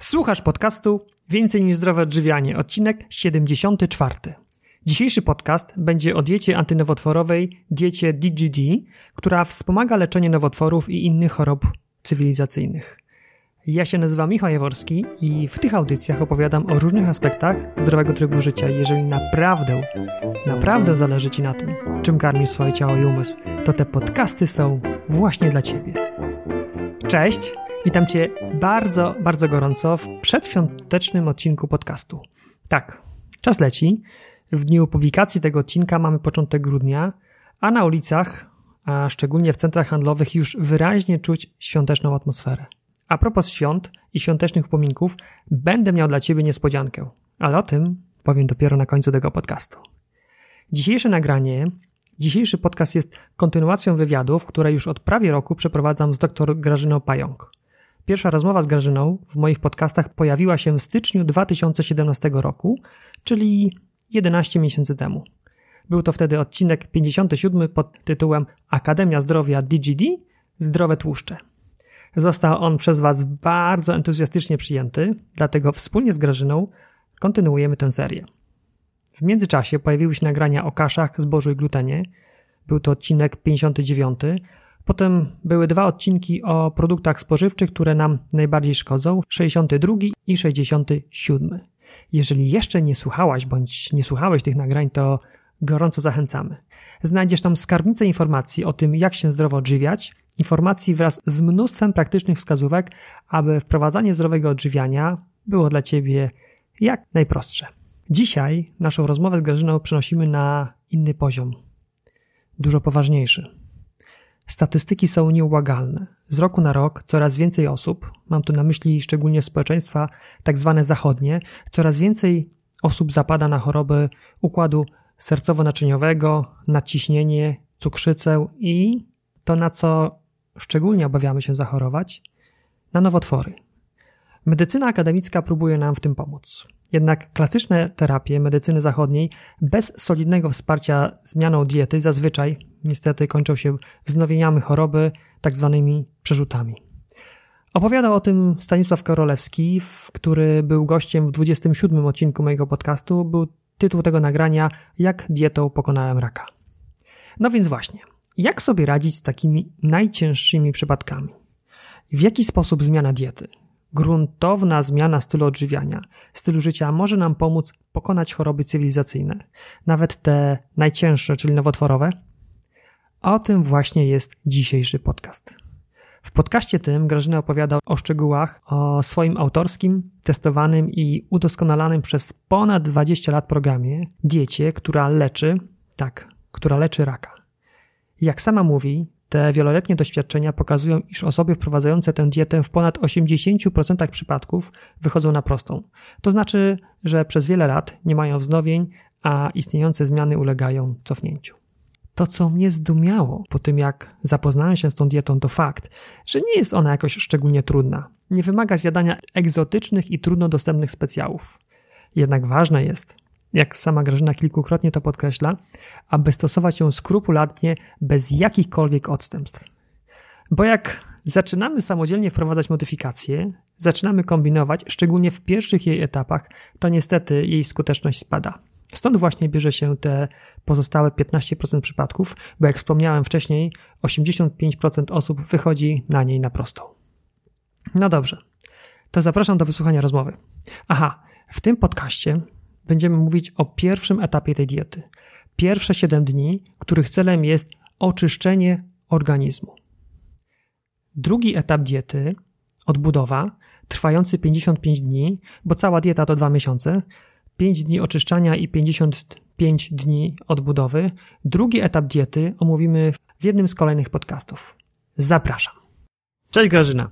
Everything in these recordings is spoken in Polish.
Słuchasz podcastu Więcej niż zdrowe odżywianie, odcinek 74. Dzisiejszy podcast będzie o diecie antynowotworowej, diecie DGD, która wspomaga leczenie nowotworów i innych chorób cywilizacyjnych. Ja się nazywam Michał Jaworski i w tych audycjach opowiadam o różnych aspektach zdrowego trybu życia. Jeżeli naprawdę, naprawdę zależy Ci na tym, czym karmisz swoje ciało i umysł, to te podcasty są właśnie dla Ciebie. Cześć! Witam Cię bardzo, bardzo gorąco w przedświątecznym odcinku podcastu. Tak, czas leci. W dniu publikacji tego odcinka mamy początek grudnia, a na ulicach, a szczególnie w centrach handlowych, już wyraźnie czuć świąteczną atmosferę. A propos świąt i świątecznych upominków, będę miał dla Ciebie niespodziankę, ale o tym powiem dopiero na końcu tego podcastu. Dzisiejsze nagranie, dzisiejszy podcast jest kontynuacją wywiadów, które już od prawie roku przeprowadzam z dr Grażyną Pająk. Pierwsza rozmowa z Grażyną w moich podcastach pojawiła się w styczniu 2017 roku, czyli 11 miesięcy temu. Był to wtedy odcinek 57 pod tytułem Akademia Zdrowia DGD Zdrowe Tłuszcze. Został on przez Was bardzo entuzjastycznie przyjęty, dlatego wspólnie z Grażyną kontynuujemy tę serię. W międzyczasie pojawiły się nagrania o kaszach, zbożu i glutenie. Był to odcinek 59, Potem były dwa odcinki o produktach spożywczych, które nam najbardziej szkodzą 62 i 67. Jeżeli jeszcze nie słuchałaś bądź nie słuchałeś tych nagrań, to gorąco zachęcamy. Znajdziesz tam skarbnicę informacji o tym, jak się zdrowo odżywiać, informacji wraz z mnóstwem praktycznych wskazówek, aby wprowadzanie zdrowego odżywiania było dla Ciebie jak najprostsze. Dzisiaj naszą rozmowę z Grażyną przenosimy na inny poziom, dużo poważniejszy. Statystyki są nieubłagalne. Z roku na rok coraz więcej osób, mam tu na myśli szczególnie społeczeństwa tak zwane zachodnie, coraz więcej osób zapada na choroby układu sercowo-naczyniowego, nadciśnienie, cukrzycę i to, na co szczególnie obawiamy się zachorować, na nowotwory. Medycyna akademicka próbuje nam w tym pomóc. Jednak klasyczne terapie medycyny zachodniej bez solidnego wsparcia zmianą diety zazwyczaj niestety kończą się wznowieniami choroby, tak zwanymi przerzutami. Opowiadał o tym Stanisław Karolewski, który był gościem w 27 odcinku mojego podcastu. Był tytuł tego nagrania Jak dietą pokonałem raka. No więc właśnie, jak sobie radzić z takimi najcięższymi przypadkami? W jaki sposób zmiana diety, Gruntowna zmiana stylu odżywiania, stylu życia może nam pomóc pokonać choroby cywilizacyjne, nawet te najcięższe, czyli nowotworowe. O tym właśnie jest dzisiejszy podcast. W podcaście tym Grażyna opowiada o szczegółach o swoim autorskim, testowanym i udoskonalanym przez ponad 20 lat programie diecie, która leczy, tak, która leczy raka. Jak sama mówi, te wieloletnie doświadczenia pokazują, iż osoby wprowadzające tę dietę w ponad 80% przypadków wychodzą na prostą. To znaczy, że przez wiele lat nie mają wznowień, a istniejące zmiany ulegają cofnięciu. To, co mnie zdumiało po tym, jak zapoznałem się z tą dietą, to fakt, że nie jest ona jakoś szczególnie trudna. Nie wymaga zjadania egzotycznych i trudno dostępnych specjałów. Jednak ważne jest, jak sama Grażyna kilkukrotnie to podkreśla, aby stosować ją skrupulatnie, bez jakichkolwiek odstępstw. Bo jak zaczynamy samodzielnie wprowadzać modyfikacje, zaczynamy kombinować, szczególnie w pierwszych jej etapach, to niestety jej skuteczność spada. Stąd właśnie bierze się te pozostałe 15% przypadków, bo jak wspomniałem wcześniej, 85% osób wychodzi na niej na prostą. No dobrze, to zapraszam do wysłuchania rozmowy. Aha, w tym podcaście będziemy mówić o pierwszym etapie tej diety. Pierwsze 7 dni, których celem jest oczyszczenie organizmu. Drugi etap diety, odbudowa, trwający 55 dni, bo cała dieta to 2 miesiące, 5 dni oczyszczania i 55 dni odbudowy. Drugi etap diety omówimy w jednym z kolejnych podcastów. Zapraszam. Cześć Grażyna.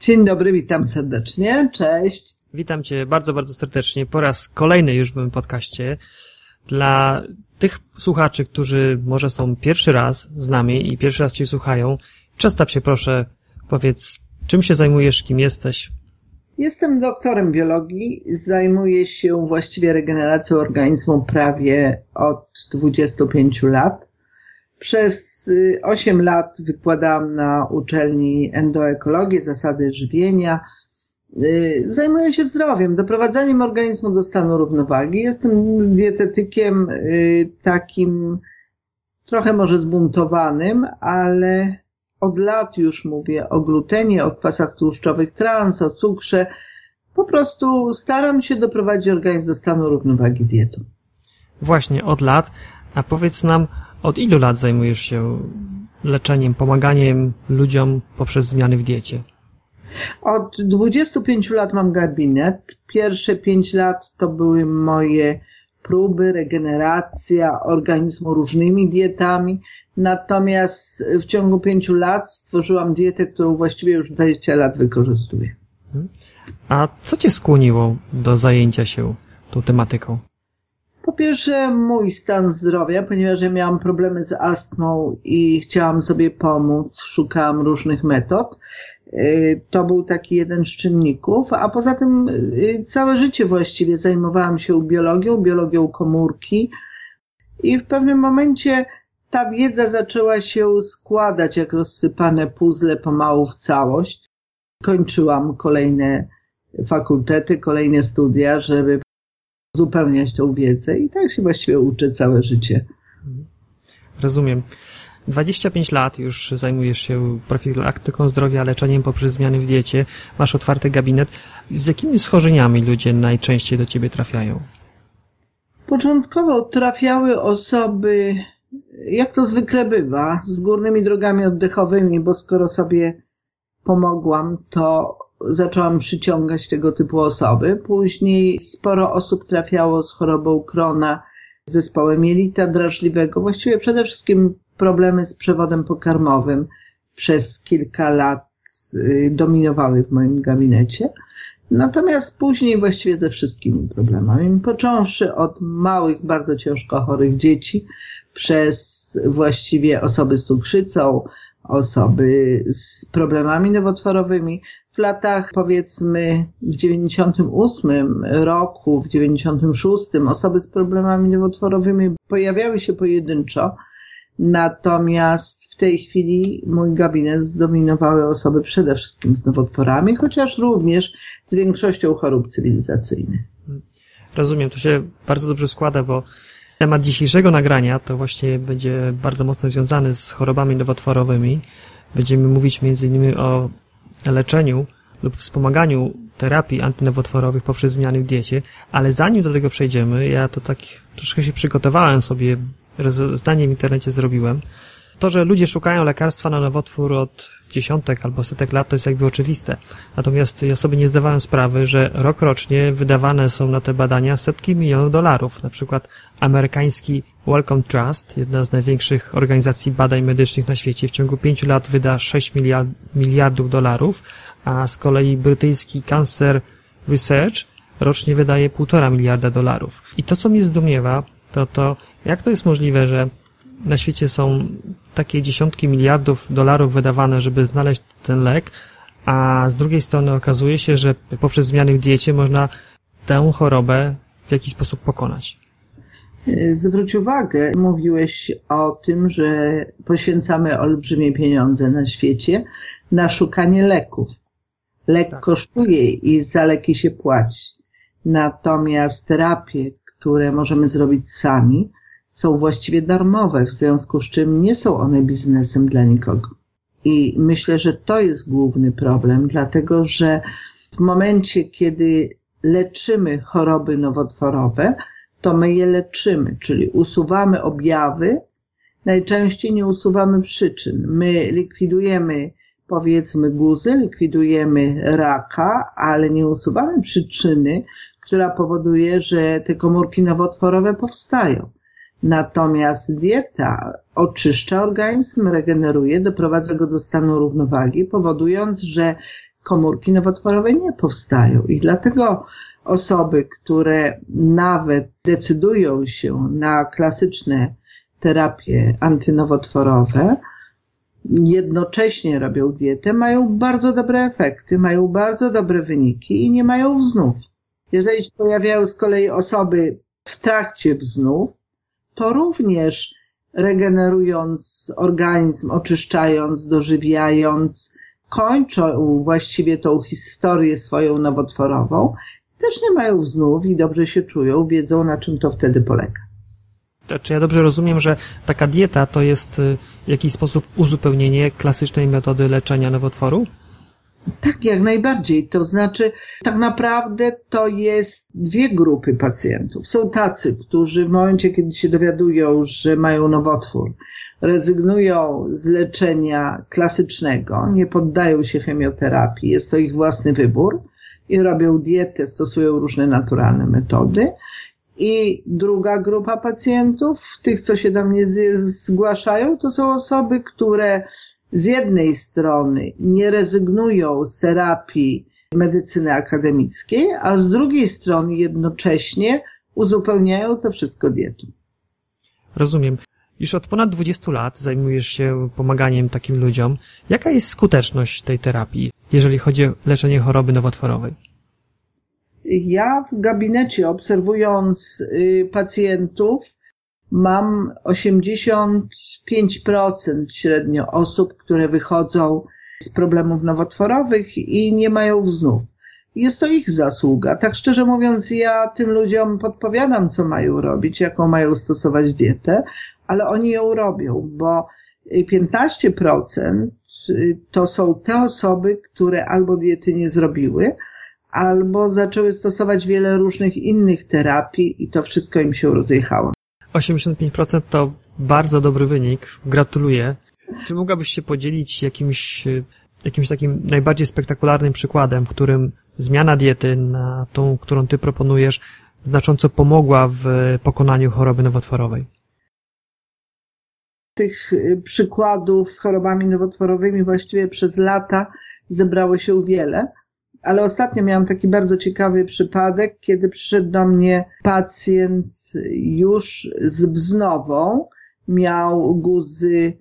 Dzień dobry, witam serdecznie. Cześć. Witam Cię bardzo, bardzo serdecznie po raz kolejny już w moim podcaście. Dla tych słuchaczy, którzy może są pierwszy raz z nami i pierwszy raz Cię słuchają, przedstaw się proszę, powiedz, czym się zajmujesz, kim jesteś? Jestem doktorem biologii, zajmuję się właściwie regeneracją organizmu prawie od 25 lat. Przez 8 y, lat wykładałam na uczelni endoekologię, zasady żywienia, zajmuję się zdrowiem, doprowadzaniem organizmu do stanu równowagi. Jestem dietetykiem y, takim trochę może zbuntowanym, ale od lat już mówię o glutenie, o kwasach tłuszczowych trans, o cukrze. Po prostu staram się doprowadzić organizm do stanu równowagi dietą. Właśnie, od lat. A powiedz nam, od ilu lat zajmujesz się leczeniem, pomaganiem ludziom poprzez zmiany w diecie? Od 25 lat mam gabinet. Pierwsze 5 lat to były moje próby, regeneracja organizmu różnymi dietami. Natomiast w ciągu 5 lat stworzyłam dietę, którą właściwie już 20 lat wykorzystuję. A co Cię skłoniło do zajęcia się tą tematyką? Po pierwsze, mój stan zdrowia, ponieważ ja miałam problemy z astmą i chciałam sobie pomóc, szukałam różnych metod. Y, to był taki jeden z czynników, a poza tym y, całe życie właściwie zajmowałam się biologią, biologią komórki i w pewnym momencie ta wiedza zaczęła się składać jak rozsypane puzzle pomału w całość. Kończyłam kolejne fakultety, kolejne studia, żeby uzupełniać tą wiedzę i tak się właściwie uczę całe życie. Rozumiem. 25 lat już zajmujesz się profilaktyką zdrowia, leczeniem poprzez zmiany w diecie, masz otwarty gabinet. Z jakimi schorzeniami ludzie najczęściej do ciebie trafiają? Początkowo trafiały osoby, jak to zwykle bywa, z górnymi drogami oddechowymi, bo skoro sobie pomogłam, to zaczęłam przyciągać tego typu osoby. Później sporo osób trafiało z chorobą Krona, zespołem jelita drażliwego. Właściwie przede wszystkim problemy z przewodem pokarmowym przez kilka lat y, dominowały w moim gabinecie. Natomiast później właściwie ze wszystkimi problemami, począwszy od małych, bardzo ciężko chorych dzieci, przez właściwie osoby z cukrzycą, osoby z problemami nowotworowymi. W latach powiedzmy w 98 roku, w 96 osoby z problemami nowotworowymi pojawiały się pojedynczo, Natomiast w tej chwili mój gabinet zdominowały osoby przede wszystkim z nowotworami, chociaż również z większością chorób cywilizacyjnych. Rozumiem, to się bardzo dobrze składa, bo temat dzisiejszego nagrania to właśnie będzie bardzo mocno związany z chorobami nowotworowymi. Będziemy mówić innymi o leczeniu lub wspomaganiu terapii antynowotworowych poprzez zmiany w diecie, ale zanim do tego przejdziemy, ja to tak troszkę się przygotowałem sobie, zdanie w internecie zrobiłem. To, że ludzie szukają lekarstwa na nowotwór od dziesiątek albo setek lat, to jest jakby oczywiste. Natomiast ja sobie nie zdawałem sprawy, że rok rocznie wydawane są na te badania setki milionów dolarów. Na przykład amerykański Wellcome Trust, jedna z największych organizacji badań medycznych na świecie, w ciągu pięciu lat wyda 6 miliard, miliardów dolarów, a z kolei brytyjski Cancer Research rocznie wydaje 1,5 miliarda dolarów. I to, co mnie zdumiewa, to to, jak to jest możliwe, że na świecie są takie dziesiątki miliardów dolarów wydawane, żeby znaleźć ten lek, a z drugiej strony okazuje się, że poprzez zmiany w diecie można tę chorobę w jakiś sposób pokonać. Zwróć uwagę, mówiłeś o tym, że poświęcamy olbrzymie pieniądze na świecie na szukanie leków. Lek tak. kosztuje i za leki się płaci. Natomiast terapie, które możemy zrobić sami, są właściwie darmowe, w związku z czym nie są one biznesem dla nikogo. I myślę, że to jest główny problem, dlatego że w momencie, kiedy leczymy choroby nowotworowe, to my je leczymy, czyli usuwamy objawy, najczęściej nie usuwamy przyczyn. My likwidujemy powiedzmy guzy, likwidujemy raka, ale nie usuwamy przyczyny, która powoduje, że te komórki nowotworowe powstają. Natomiast dieta oczyszcza organizm, regeneruje, doprowadza go do stanu równowagi, powodując, że komórki nowotworowe nie powstają. I dlatego osoby, które nawet decydują się na klasyczne terapie antynowotworowe, jednocześnie robią dietę, mają bardzo dobre efekty, mają bardzo dobre wyniki i nie mają wznów. Jeżeli się pojawiają z kolei osoby w trakcie wznów, to również regenerując organizm, oczyszczając, dożywiając, kończą właściwie tą historię swoją nowotworową, też nie mają wznów i dobrze się czują, wiedzą na czym to wtedy polega. Czy ja dobrze rozumiem, że taka dieta to jest y, w jakiś sposób uzupełnienie klasycznej metody leczenia nowotworu? Tak, jak najbardziej. To znaczy, tak naprawdę to jest dwie grupy pacjentów. Są tacy, którzy w momencie, kiedy się dowiadują, że mają nowotwór, rezygnują z leczenia klasycznego, nie poddają się chemioterapii, jest to ich własny wybór i robią dietę, stosują różne naturalne metody. I druga grupa pacjentów, tych, co się do mnie zgłaszają, to są osoby, które z jednej strony nie rezygnują z terapii medycyny akademickiej, a z drugiej strony jednocześnie uzupełniają to wszystko dietą. Rozumiem. Już od ponad 20 lat zajmujesz się pomaganiem takim ludziom. Jaka jest skuteczność tej terapii, jeżeli chodzi o leczenie choroby nowotworowej? Ja w gabinecie obserwując y, pacjentów mam 85% średnio osób, które wychodzą z problemów nowotworowych i nie mają wznów. Jest to ich zasługa. Tak szczerze mówiąc, ja tym ludziom podpowiadam, co mają robić, jaką mają stosować dietę, ale oni ją robią, bo 15% to są te osoby, które albo diety nie zrobiły, albo zaczęły stosować wiele różnych innych terapii i to wszystko im się rozjechało. 85% to bardzo dobry wynik. Gratuluję. Czy mogłabyś się podzielić jakimś, jakimś takim najbardziej spektakularnym przykładem, w którym zmiana diety na tą, którą ty proponujesz, znacząco pomogła w pokonaniu choroby nowotworowej? Tych przykładów z chorobami nowotworowymi właściwie przez lata zebrało się wiele ale ostatnio miałam taki bardzo ciekawy przypadek, kiedy przyszedł do mnie pacjent już z wznową, miał guzy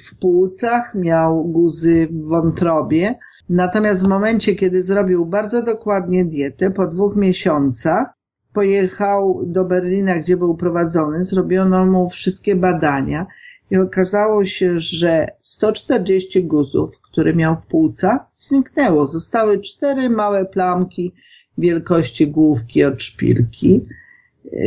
w płucach, miał guzy w wątrobie. Natomiast w momencie, kiedy zrobił bardzo dokładnie dietę, po dwóch miesiącach pojechał do Berlina, gdzie był prowadzony, zrobiono mu wszystkie badania i okazało się, że 140 guzów, które miał w płucach, zniknęło. Zostały cztery małe plamki wielkości główki od szpilki,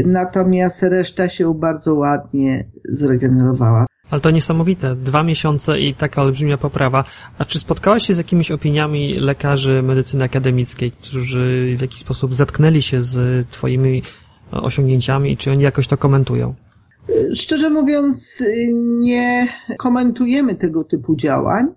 natomiast reszta się bardzo ładnie zregenerowała. Ale to niesamowite. Dwa miesiące i taka olbrzymia poprawa. A czy spotkałaś się z jakimiś opiniami lekarzy medycyny akademickiej, którzy w jakiś sposób zetknęli się z Twoimi osiągnięciami i czy oni jakoś to komentują? Szczerze mówiąc, nie komentujemy tego typu działań,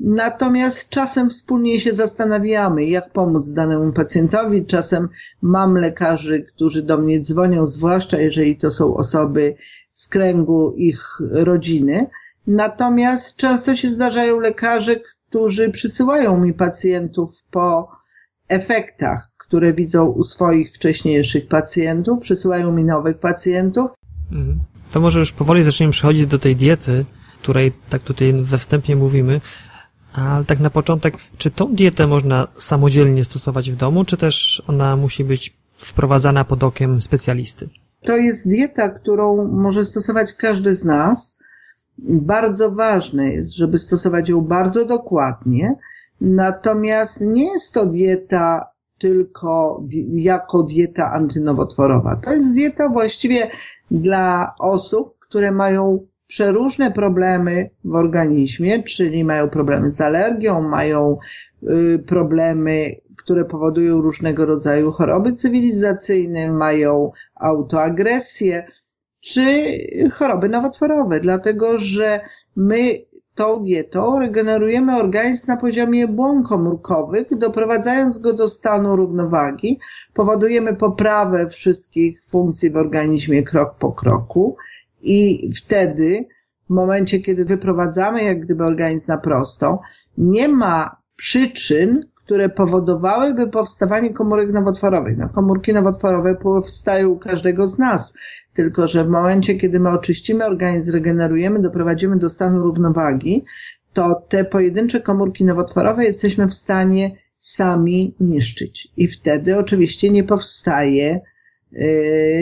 natomiast czasem wspólnie się zastanawiamy, jak pomóc danemu pacjentowi. Czasem mam lekarzy, którzy do mnie dzwonią, zwłaszcza jeżeli to są osoby z kręgu ich rodziny. Natomiast często się zdarzają lekarze, którzy przysyłają mi pacjentów po efektach, które widzą u swoich wcześniejszych pacjentów, przysyłają mi nowych pacjentów. Mhm to może już powoli zaczniemy przechodzić do tej diety, której tak tutaj we wstępie mówimy, ale tak na początek, czy tą dietę można samodzielnie stosować w domu, czy też ona musi być wprowadzana pod okiem specjalisty? To jest dieta, którą może stosować każdy z nas. Bardzo ważne jest, żeby stosować ją bardzo dokładnie, natomiast nie jest to dieta tylko jako dieta antynowotworowa. To jest dieta właściwie dla osób, które mają przeróżne problemy w organizmie, czyli mają problemy z alergią, mają y, problemy, które powodują różnego rodzaju choroby cywilizacyjne, mają autoagresję, czy choroby nowotworowe, dlatego że my tą dietą regenerujemy organizm na poziomie błon komórkowych, doprowadzając go do stanu równowagi, powodujemy poprawę wszystkich funkcji w organizmie krok po kroku i wtedy, w momencie, kiedy wyprowadzamy jak gdyby organizm na prostą, nie ma przyczyn, które powodowałyby powstawanie komórek nowotworowych. No, komórki nowotworowe powstają u każdego z nas, tylko że w momencie, kiedy my oczyścimy organizm, zregenerujemy, doprowadzimy do stanu równowagi, to te pojedyncze komórki nowotworowe jesteśmy w stanie sami niszczyć. I wtedy oczywiście nie powstaje,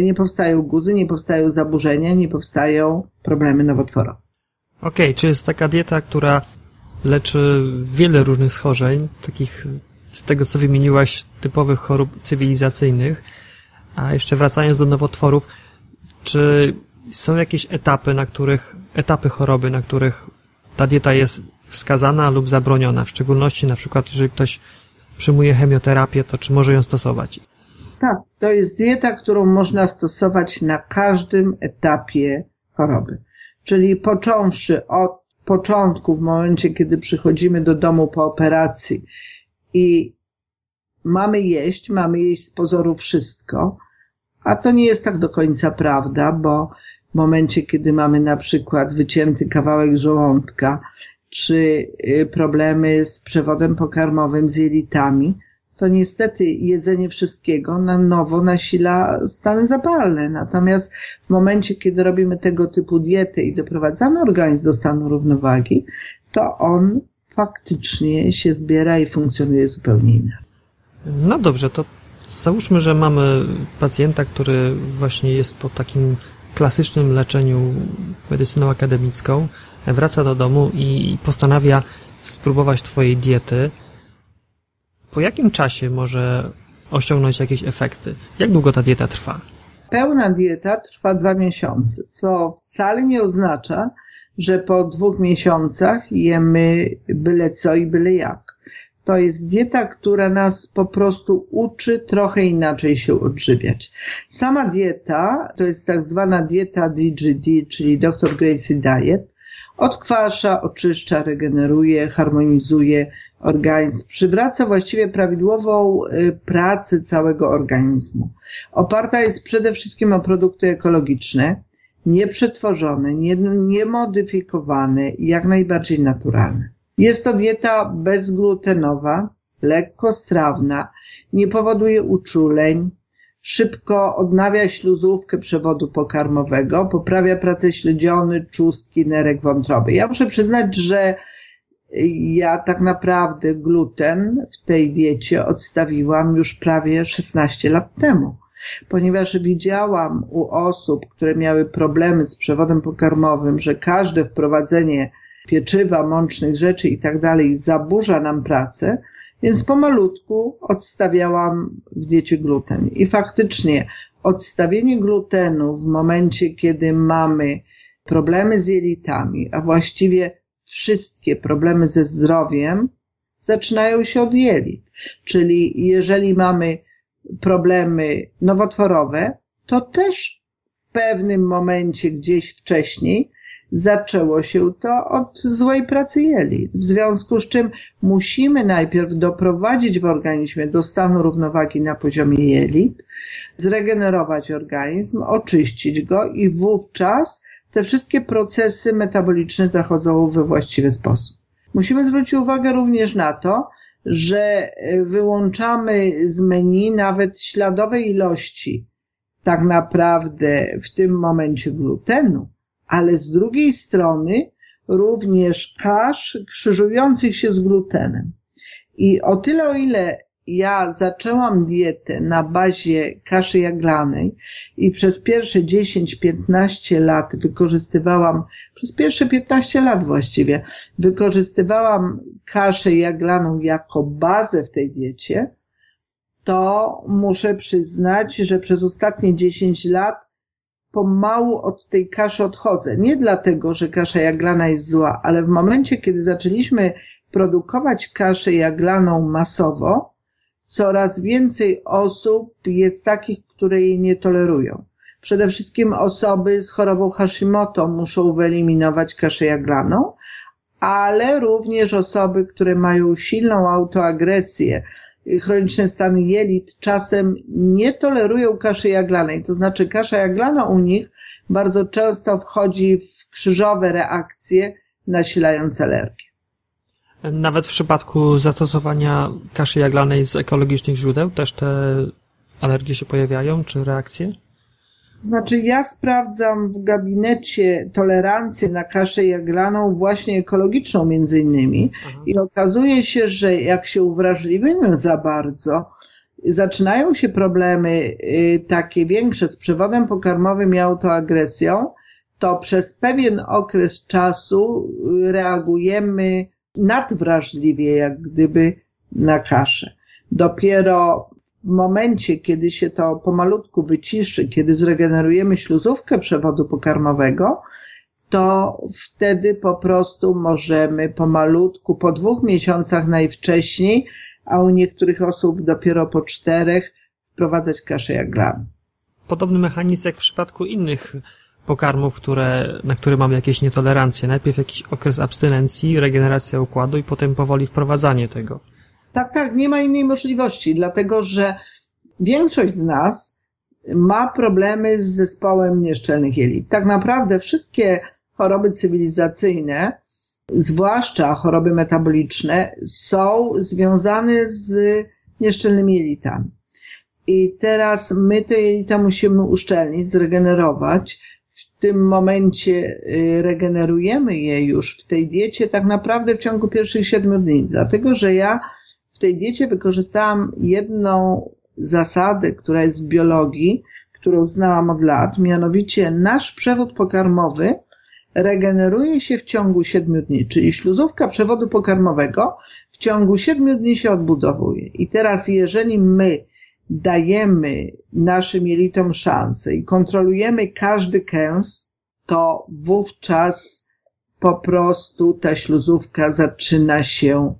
nie powstają guzy, nie powstają zaburzenia, nie powstają problemy nowotworowe. Okej, okay, czy jest taka dieta, która leczy wiele różnych schorzeń, takich z tego co wymieniłaś, typowych chorób cywilizacyjnych. A jeszcze wracając do nowotworów, czy są jakieś etapy, na których, etapy choroby, na których ta dieta jest wskazana lub zabroniona, w szczególności na przykład, jeżeli ktoś przyjmuje chemioterapię, to czy może ją stosować? Tak, to jest dieta, którą można stosować na każdym etapie choroby. Czyli począwszy od początku, w momencie, kiedy przychodzimy do domu po operacji i mamy jeść, mamy jeść z pozoru wszystko, a to nie jest tak do końca prawda, bo w momencie, kiedy mamy na przykład wycięty kawałek żołądka, czy y, problemy z przewodem pokarmowym, z jelitami, to niestety jedzenie wszystkiego na nowo nasila stany zapalne. Natomiast w momencie, kiedy robimy tego typu diety i doprowadzamy organizm do stanu równowagi, to on faktycznie się zbiera i funkcjonuje zupełnie inaczej. No dobrze, to załóżmy, że mamy pacjenta, który właśnie jest po takim klasycznym leczeniu medycyną akademicką, wraca do domu i postanawia spróbować Twojej diety. Po jakim czasie może osiągnąć jakieś efekty? Jak długo ta dieta trwa? Pełna dieta trwa dwa miesiące, co wcale nie oznacza, że po dwóch miesiącach jemy byle co i byle jak. To jest dieta, która nas po prostu uczy trochę inaczej się odżywiać. Sama dieta to jest tak zwana dieta DGD, czyli Dr. Gracie Diet. Odkwasza, oczyszcza, regeneruje, harmonizuje organizm, przywraca właściwie prawidłową y, pracę całego organizmu. Oparta jest przede wszystkim o produkty ekologiczne, nieprzetworzone, niemodyfikowane, jak najbardziej naturalne. Jest to dieta bezglutenowa, lekkostrawna, nie powoduje uczuleń, szybko odnawia śluzówkę przewodu pokarmowego, poprawia pracę śledziony, czustki, nerek wątroby. Ja muszę przyznać, że ja tak naprawdę gluten w tej diecie odstawiłam już prawie 16 lat temu, ponieważ widziałam u osób, które miały problemy z przewodem pokarmowym, że każde wprowadzenie pieczywa, mącznych rzeczy i tak dalej zaburza nam pracę, więc pomalutku odstawiałam w diecie gluten. I faktycznie odstawienie glutenu w momencie, kiedy mamy problemy z jelitami, a właściwie wszystkie problemy ze zdrowiem, zaczynają się od jelit. Czyli jeżeli mamy problemy nowotworowe, to też w pewnym momencie gdzieś wcześniej zaczęło się to od złej pracy jelit. W związku z czym musimy najpierw doprowadzić w organizmie do stanu równowagi na poziomie jelit, zregenerować organizm, oczyścić go i wówczas te wszystkie procesy metaboliczne zachodzą we właściwy sposób. Musimy zwrócić uwagę również na to, że wyłączamy z menu nawet śladowe ilości tak naprawdę w tym momencie glutenu, ale z drugiej strony również kasz krzyżujących się z glutenem. I o tyle, o ile ja zaczęłam dietę na bazie kaszy jaglanej i przez pierwsze 10-15 lat wykorzystywałam, przez pierwsze 15 lat właściwie, wykorzystywałam kaszę jaglaną jako bazę w tej diecie, to muszę przyznać, że przez ostatnie 10 lat pomału od tej kaszy odchodzę. Nie dlatego, że kasza jaglana jest zła, ale w momencie, kiedy zaczęliśmy produkować kaszę jaglaną masowo, coraz więcej osób jest takich, które jej nie tolerują. Przede wszystkim osoby z chorobą Hashimoto muszą wyeliminować kaszę jaglaną, ale również osoby, które mają silną autoagresję, chroniczne stany jelit czasem nie tolerują kaszy jaglanej. To znaczy kasza jaglana u nich bardzo często wchodzi w krzyżowe reakcje nasilając alergię. Nawet w przypadku zastosowania kaszy jaglanej z ekologicznych źródeł też te alergie się pojawiają, czy reakcje? Znaczy, ja sprawdzam w gabinecie tolerancję na kaszę jaglaną, właśnie ekologiczną między innymi, Aha. i okazuje się, że jak się uwrażliwimy za bardzo, zaczynają się problemy y, takie większe z przewodem pokarmowym i autoagresją, to przez pewien okres czasu y, reagujemy nadwrażliwie jak gdyby na kaszę. Dopiero w momencie, kiedy się to pomalutku wyciszy, kiedy zregenerujemy śluzówkę przewodu pokarmowego, to wtedy po prostu możemy pomalutku, po dwóch miesiącach najwcześniej, a u niektórych osób dopiero po czterech, wprowadzać kaszę jaglaną. Podobny mechanizm jak w przypadku innych pokarmów, które, na które mamy jakieś nietolerancje. Najpierw jakiś okres abstynencji, regeneracja układu i potem powoli wprowadzanie tego. Tak, tak, nie ma innej możliwości, dlatego że większość z nas ma problemy z zespołem nieszczelnych jelit. Tak naprawdę wszystkie choroby cywilizacyjne, zwłaszcza choroby metaboliczne, są związane z nieszczelnymi jelitami. I teraz my te jelita musimy uszczelnić, zregenerować. Tym momencie y, regenerujemy je już w tej diecie tak naprawdę w ciągu pierwszych siedmiu dni, dlatego że ja w tej diecie wykorzystałam jedną zasadę, która jest w biologii, którą znałam od lat, mianowicie nasz przewód pokarmowy regeneruje się w ciągu siedmiu dni, czyli śluzówka przewodu pokarmowego w ciągu siedmiu dni się odbudowuje. I teraz jeżeli my dajemy naszym jelitom szansę i kontrolujemy każdy kęs, to wówczas po prostu ta śluzówka zaczyna się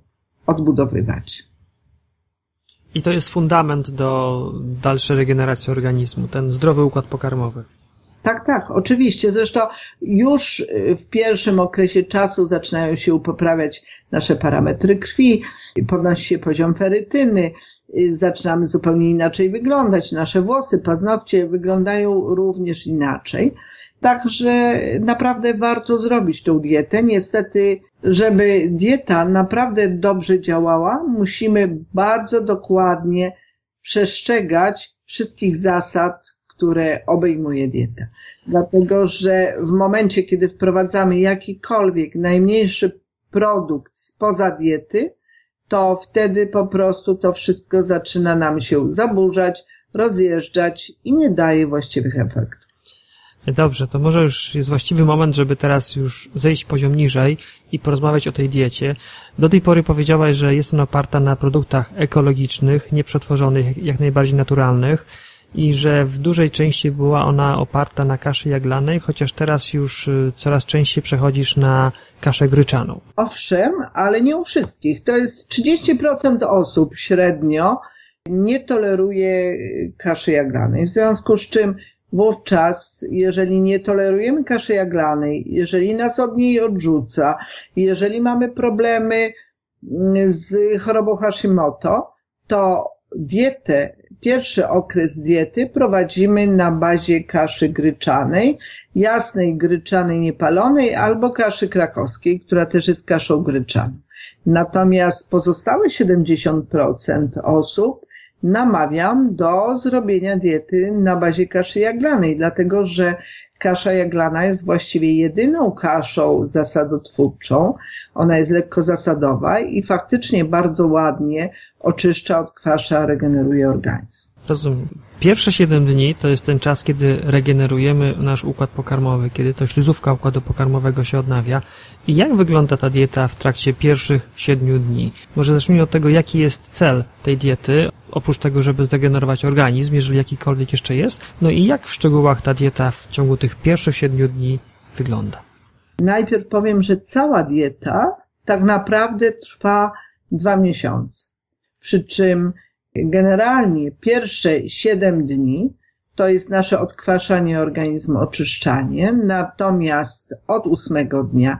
odbudowywać. I to jest fundament do dalszej regeneracji organizmu, ten zdrowy układ pokarmowy. Tak, tak, oczywiście. Zresztą już y, w pierwszym okresie czasu zaczynają się poprawiać nasze parametry krwi, podnosi się poziom ferytyny, zaczynamy zupełnie inaczej wyglądać. Nasze włosy, paznokcie wyglądają również inaczej. Także naprawdę warto zrobić tą dietę. Niestety, żeby dieta naprawdę dobrze działała, musimy bardzo dokładnie przestrzegać wszystkich zasad, które obejmuje dieta. Dlatego, że w momencie, kiedy wprowadzamy jakikolwiek najmniejszy produkt spoza diety, to wtedy po prostu to wszystko zaczyna nam się zaburzać, rozjeżdżać i nie daje właściwych efektów. Dobrze, to może już jest właściwy moment, żeby teraz już zejść poziom niżej i porozmawiać o tej diecie. Do tej pory powiedziałaś, że jest ona oparta na produktach ekologicznych, nieprzetworzonych, jak najbardziej naturalnych i że w dużej części była ona oparta na kaszy jaglanej, chociaż teraz już y, coraz częściej przechodzisz na kaszę gryczaną. Owszem, ale nie u wszystkich. To jest 30% osób średnio nie toleruje kaszy jaglanej, w związku z czym wówczas, jeżeli nie tolerujemy kaszy jaglanej, jeżeli nas od niej odrzuca, jeżeli mamy problemy mm, z chorobą Hashimoto, to dietę Pierwszy okres diety prowadzimy na bazie kaszy gryczanej, jasnej gryczanej niepalonej albo kaszy krakowskiej, która też jest kaszą gryczaną. Natomiast pozostałe 70% osób namawiam do zrobienia diety na bazie kaszy jaglanej, dlatego że kasza jaglana jest właściwie jedyną kaszą zasadotwórczą. Ona jest lekko zasadowa i faktycznie bardzo ładnie oczyszcza, odkwasza, regeneruje organizm. Rozumiem. Pierwsze 7 dni to jest ten czas, kiedy regenerujemy nasz układ pokarmowy, kiedy to śluzówka układu pokarmowego się odnawia. I jak wygląda ta dieta w trakcie pierwszych 7 dni? Może zacznijmy od tego, jaki jest cel tej diety, oprócz tego, żeby zregenerować organizm, jeżeli jakikolwiek jeszcze jest. No i jak w szczegółach ta dieta w ciągu tych pierwszych 7 dni wygląda? Najpierw powiem, że cała dieta tak naprawdę trwa dwa miesiące. Przy czym generalnie pierwsze 7 dni to jest nasze odkwaszanie organizmu, oczyszczanie, natomiast od 8 dnia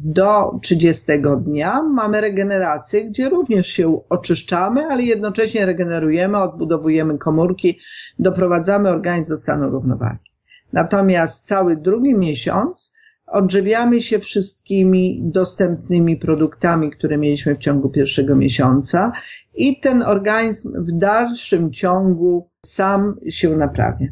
do 30 dnia mamy regenerację, gdzie również się oczyszczamy, ale jednocześnie regenerujemy, odbudowujemy komórki, doprowadzamy organizm do stanu równowagi. Natomiast cały drugi miesiąc odżywiamy się wszystkimi dostępnymi produktami, które mieliśmy w ciągu pierwszego miesiąca i ten organizm w dalszym ciągu sam się naprawia.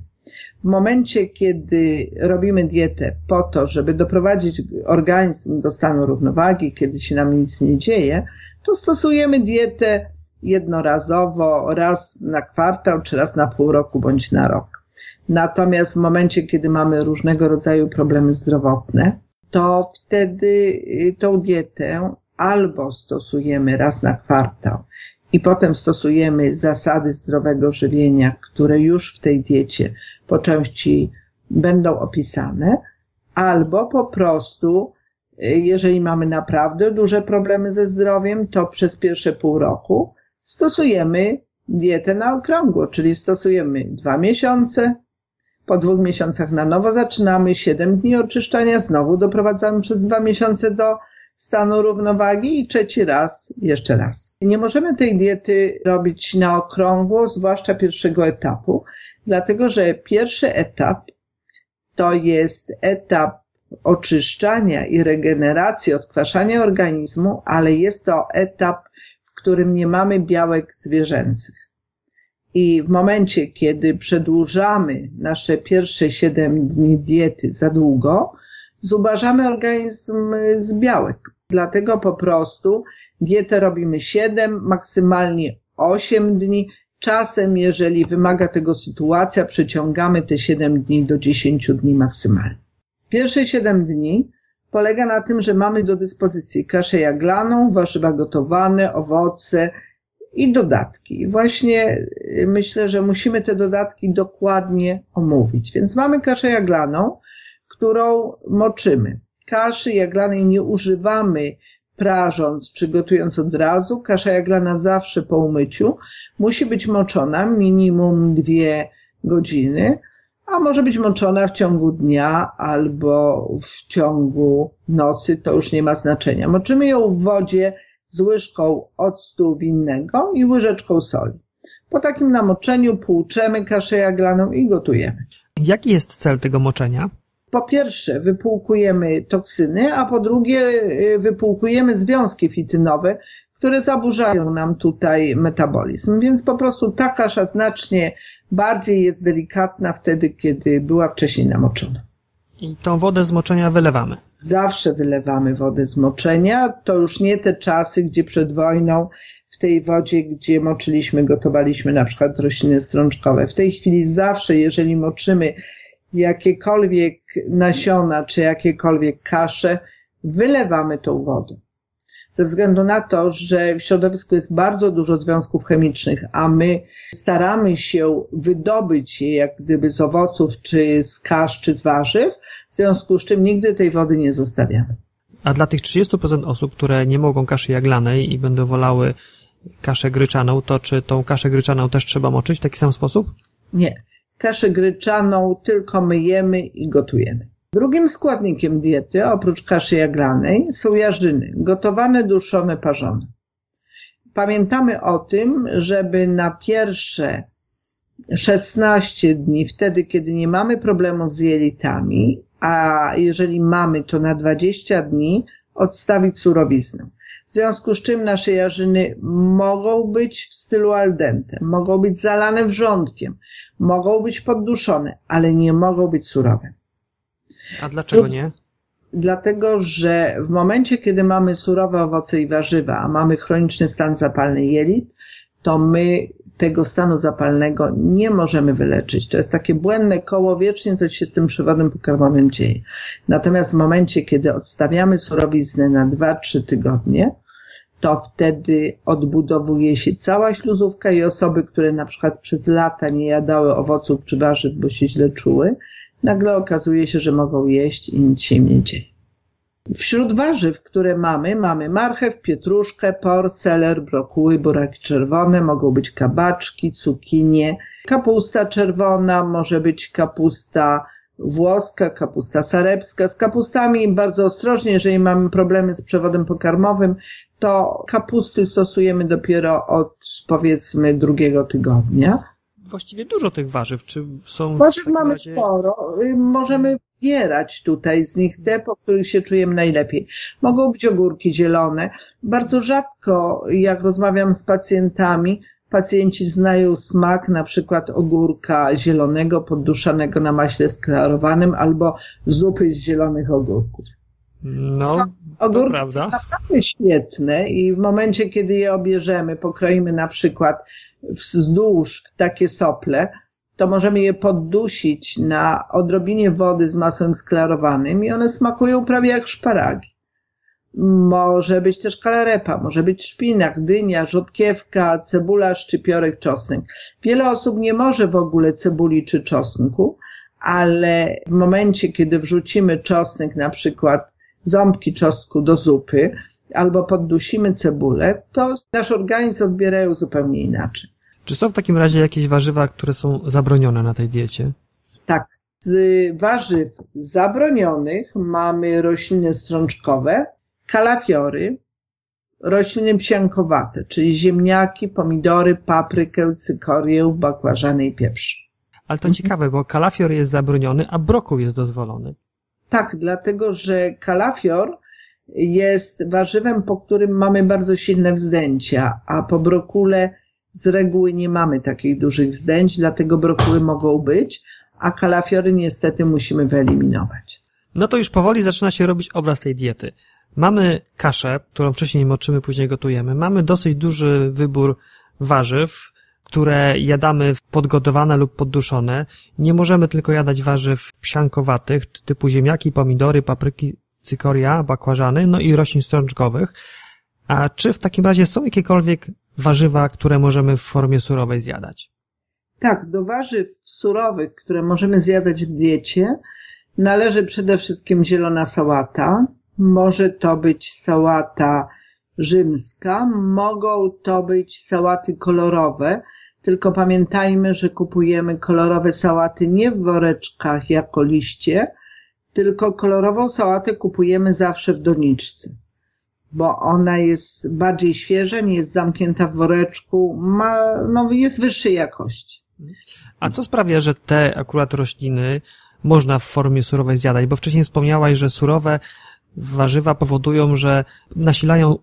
W momencie, kiedy robimy dietę po to, żeby doprowadzić organizm do stanu równowagi, kiedy się nam nic nie dzieje, to stosujemy dietę jednorazowo, raz na kwartał, czy raz na pół roku, bądź na rok. Natomiast w momencie, kiedy mamy różnego rodzaju problemy zdrowotne, to wtedy y, tą dietę albo stosujemy raz na kwartał i potem stosujemy zasady zdrowego żywienia, które już w tej diecie po części będą opisane, albo po prostu, jeżeli mamy naprawdę duże problemy ze zdrowiem, to przez pierwsze pół roku stosujemy dietę na okrągło, czyli stosujemy dwa miesiące, po dwóch miesiącach na nowo zaczynamy siedem dni oczyszczania, znowu doprowadzamy przez dwa miesiące do stanu równowagi i trzeci raz, jeszcze raz. Nie możemy tej diety robić na okrągło, zwłaszcza pierwszego etapu, dlatego że pierwszy etap to jest etap oczyszczania i regeneracji, odkwaszania organizmu, ale jest to etap, w którym nie mamy białek zwierzęcych. I w momencie, kiedy przedłużamy nasze pierwsze 7 dni diety za długo, zubażamy organizm z białek. Dlatego po prostu dietę robimy 7, maksymalnie 8 dni. Czasem, jeżeli wymaga tego sytuacja, przeciągamy te 7 dni do 10 dni maksymalnie. Pierwsze 7 dni polega na tym, że mamy do dyspozycji kaszę jaglaną, warzywa gotowane, owoce i dodatki. Właśnie myślę, że musimy te dodatki dokładnie omówić. Więc mamy kaszę jaglaną, którą moczymy. Kaszy jaglanej nie używamy prażąc czy gotując od razu. Kasza jaglana zawsze po umyciu musi być moczona minimum dwie godziny, a może być moczona w ciągu dnia albo w ciągu nocy, to już nie ma znaczenia. Moczymy ją w wodzie z łyżką octu winnego i łyżeczką soli. Po takim namoczeniu płuczemy kaszę jaglaną i gotujemy. Jaki jest cel tego moczenia? po pierwsze wypłukujemy toksyny, a po drugie y, wypłukujemy związki fitynowe, które zaburzają nam tutaj metabolizm. Więc po prostu ta kasza znacznie bardziej jest delikatna wtedy, kiedy była wcześniej namoczona. I tą wodę z moczenia wylewamy? Zawsze wylewamy wodę z moczenia. To już nie te czasy, gdzie przed wojną w tej wodzie, gdzie moczyliśmy, gotowaliśmy na przykład rośliny strączkowe. W tej chwili zawsze, jeżeli moczymy jakiekolwiek nasiona czy jakiekolwiek kasze, wylewamy tą wodę. Ze względu na to, że w środowisku jest bardzo dużo związków chemicznych, a my staramy się wydobyć je jak gdyby z owoców, czy z kasz, czy z warzyw, w związku z czym nigdy tej wody nie zostawiamy. A dla tych 30% osób, które nie mogą kaszy jaglanej i będą wolały kaszę gryczaną, to czy tą kaszę gryczaną też trzeba moczyć w taki sam sposób? Nie kaszę gryczaną tylko myjemy i gotujemy. Drugim składnikiem diety, oprócz kaszy jaglanej, są jarzyny, gotowane, duszone, parzone. Pamiętamy o tym, żeby na pierwsze 16 dni, wtedy kiedy nie mamy problemów z jelitami, a jeżeli mamy, to na 20 dni odstawić surowiznę. W związku z czym nasze jarzyny mogą być w stylu al dente, mogą być zalane wrzątkiem, mogą być podduszone, ale nie mogą być surowe. A dlaczego nie? Dlatego, że w momencie, kiedy mamy surowe owoce i warzywa, a mamy chroniczny stan zapalny jelit, to my tego stanu zapalnego nie możemy wyleczyć. To jest takie błędne koło, wiecznie coś się z tym przewodem pokarmowym dzieje. Natomiast w momencie, kiedy odstawiamy surowiznę na 2-3 tygodnie, to wtedy odbudowuje się cała śluzówka i osoby, które na przykład przez lata nie jadały owoców czy warzyw, bo się źle czuły, nagle okazuje się, że mogą jeść i nic się nie dzieje. Wśród warzyw, które mamy, mamy marchew, pietruszkę, por, seler, brokuły, buraki czerwone, mogą być kabaczki, cukinie, kapusta czerwona, może być kapusta włoska, kapusta sarebska. Z kapustami bardzo ostrożnie, jeżeli mamy problemy z przewodem pokarmowym, to kapusty stosujemy dopiero od powiedzmy drugiego tygodnia. Właściwie dużo tych warzyw. Czy są warzyw mamy razie... sporo. Y, możemy wybierać tutaj z nich te, po których się czujemy najlepiej. Mogą być ogórki zielone. Bardzo rzadko, jak rozmawiam z pacjentami, pacjenci znają smak na przykład ogórka zielonego podduszanego na maśle sklarowanym albo zupy z zielonych ogórków. No, ogórki to prawda. są naprawdę świetne i w momencie, kiedy je obierzemy, pokroimy na przykład wzdłuż w takie sople, to możemy je poddusić na odrobinie wody z masłem sklarowanym i one smakują prawie jak szparagi. Może być też kalarepa, może być szpinak, dynia, rzodkiewka, cebula, szczypiorek, czosnek. Wiele osób nie może w ogóle cebuli czy czosnku, ale w momencie, kiedy wrzucimy czosnek, na przykład ząbki czosnku do zupy, albo poddusimy cebulę, to nasz organizm odbierają zupełnie inaczej. Czy są w takim razie jakieś warzywa, które są zabronione na tej diecie? Tak. Z warzyw zabronionych mamy rośliny strączkowe, kalafiory, rośliny psiankowate, czyli ziemniaki, pomidory, paprykę, cykorię, bakłażany i pieprz. Ale to mhm. ciekawe, bo kalafior jest zabroniony, a brokuł jest dozwolony. Tak, dlatego że kalafior jest warzywem, po którym mamy bardzo silne wzdęcia, a po brokule z reguły nie mamy takich dużych wzdęć, dlatego brokuły mogą być, a kalafiory niestety musimy wyeliminować. No to już powoli zaczyna się robić obraz tej diety. Mamy kaszę, którą wcześniej moczymy, później gotujemy. Mamy dosyć duży wybór warzyw, które jadamy podgotowane lub podduszone. Nie możemy tylko jadać warzyw psiankowatych, typu ziemniaki, pomidory, papryki, cykoria, bakłażany, no i roślin strączkowych. A czy w takim razie są jakiekolwiek warzywa, które możemy w formie surowej zjadać? Tak, do warzyw surowych, które możemy zjadać w diecie, należy przede wszystkim zielona sałata. Może to być sałata rzymska, mogą to być sałaty kolorowe, tylko pamiętajmy, że kupujemy kolorowe sałaty nie w woreczkach jako liście, tylko kolorową sałatę kupujemy zawsze w doniczce, bo ona jest bardziej świeża, nie jest zamknięta w woreczku, ma, no, jest wyższej jakości. A co sprawia, że te akurat rośliny można w formie surowej zjadać? Bo wcześniej wspomniałaś, że surowe warzywa powodują, że nasilają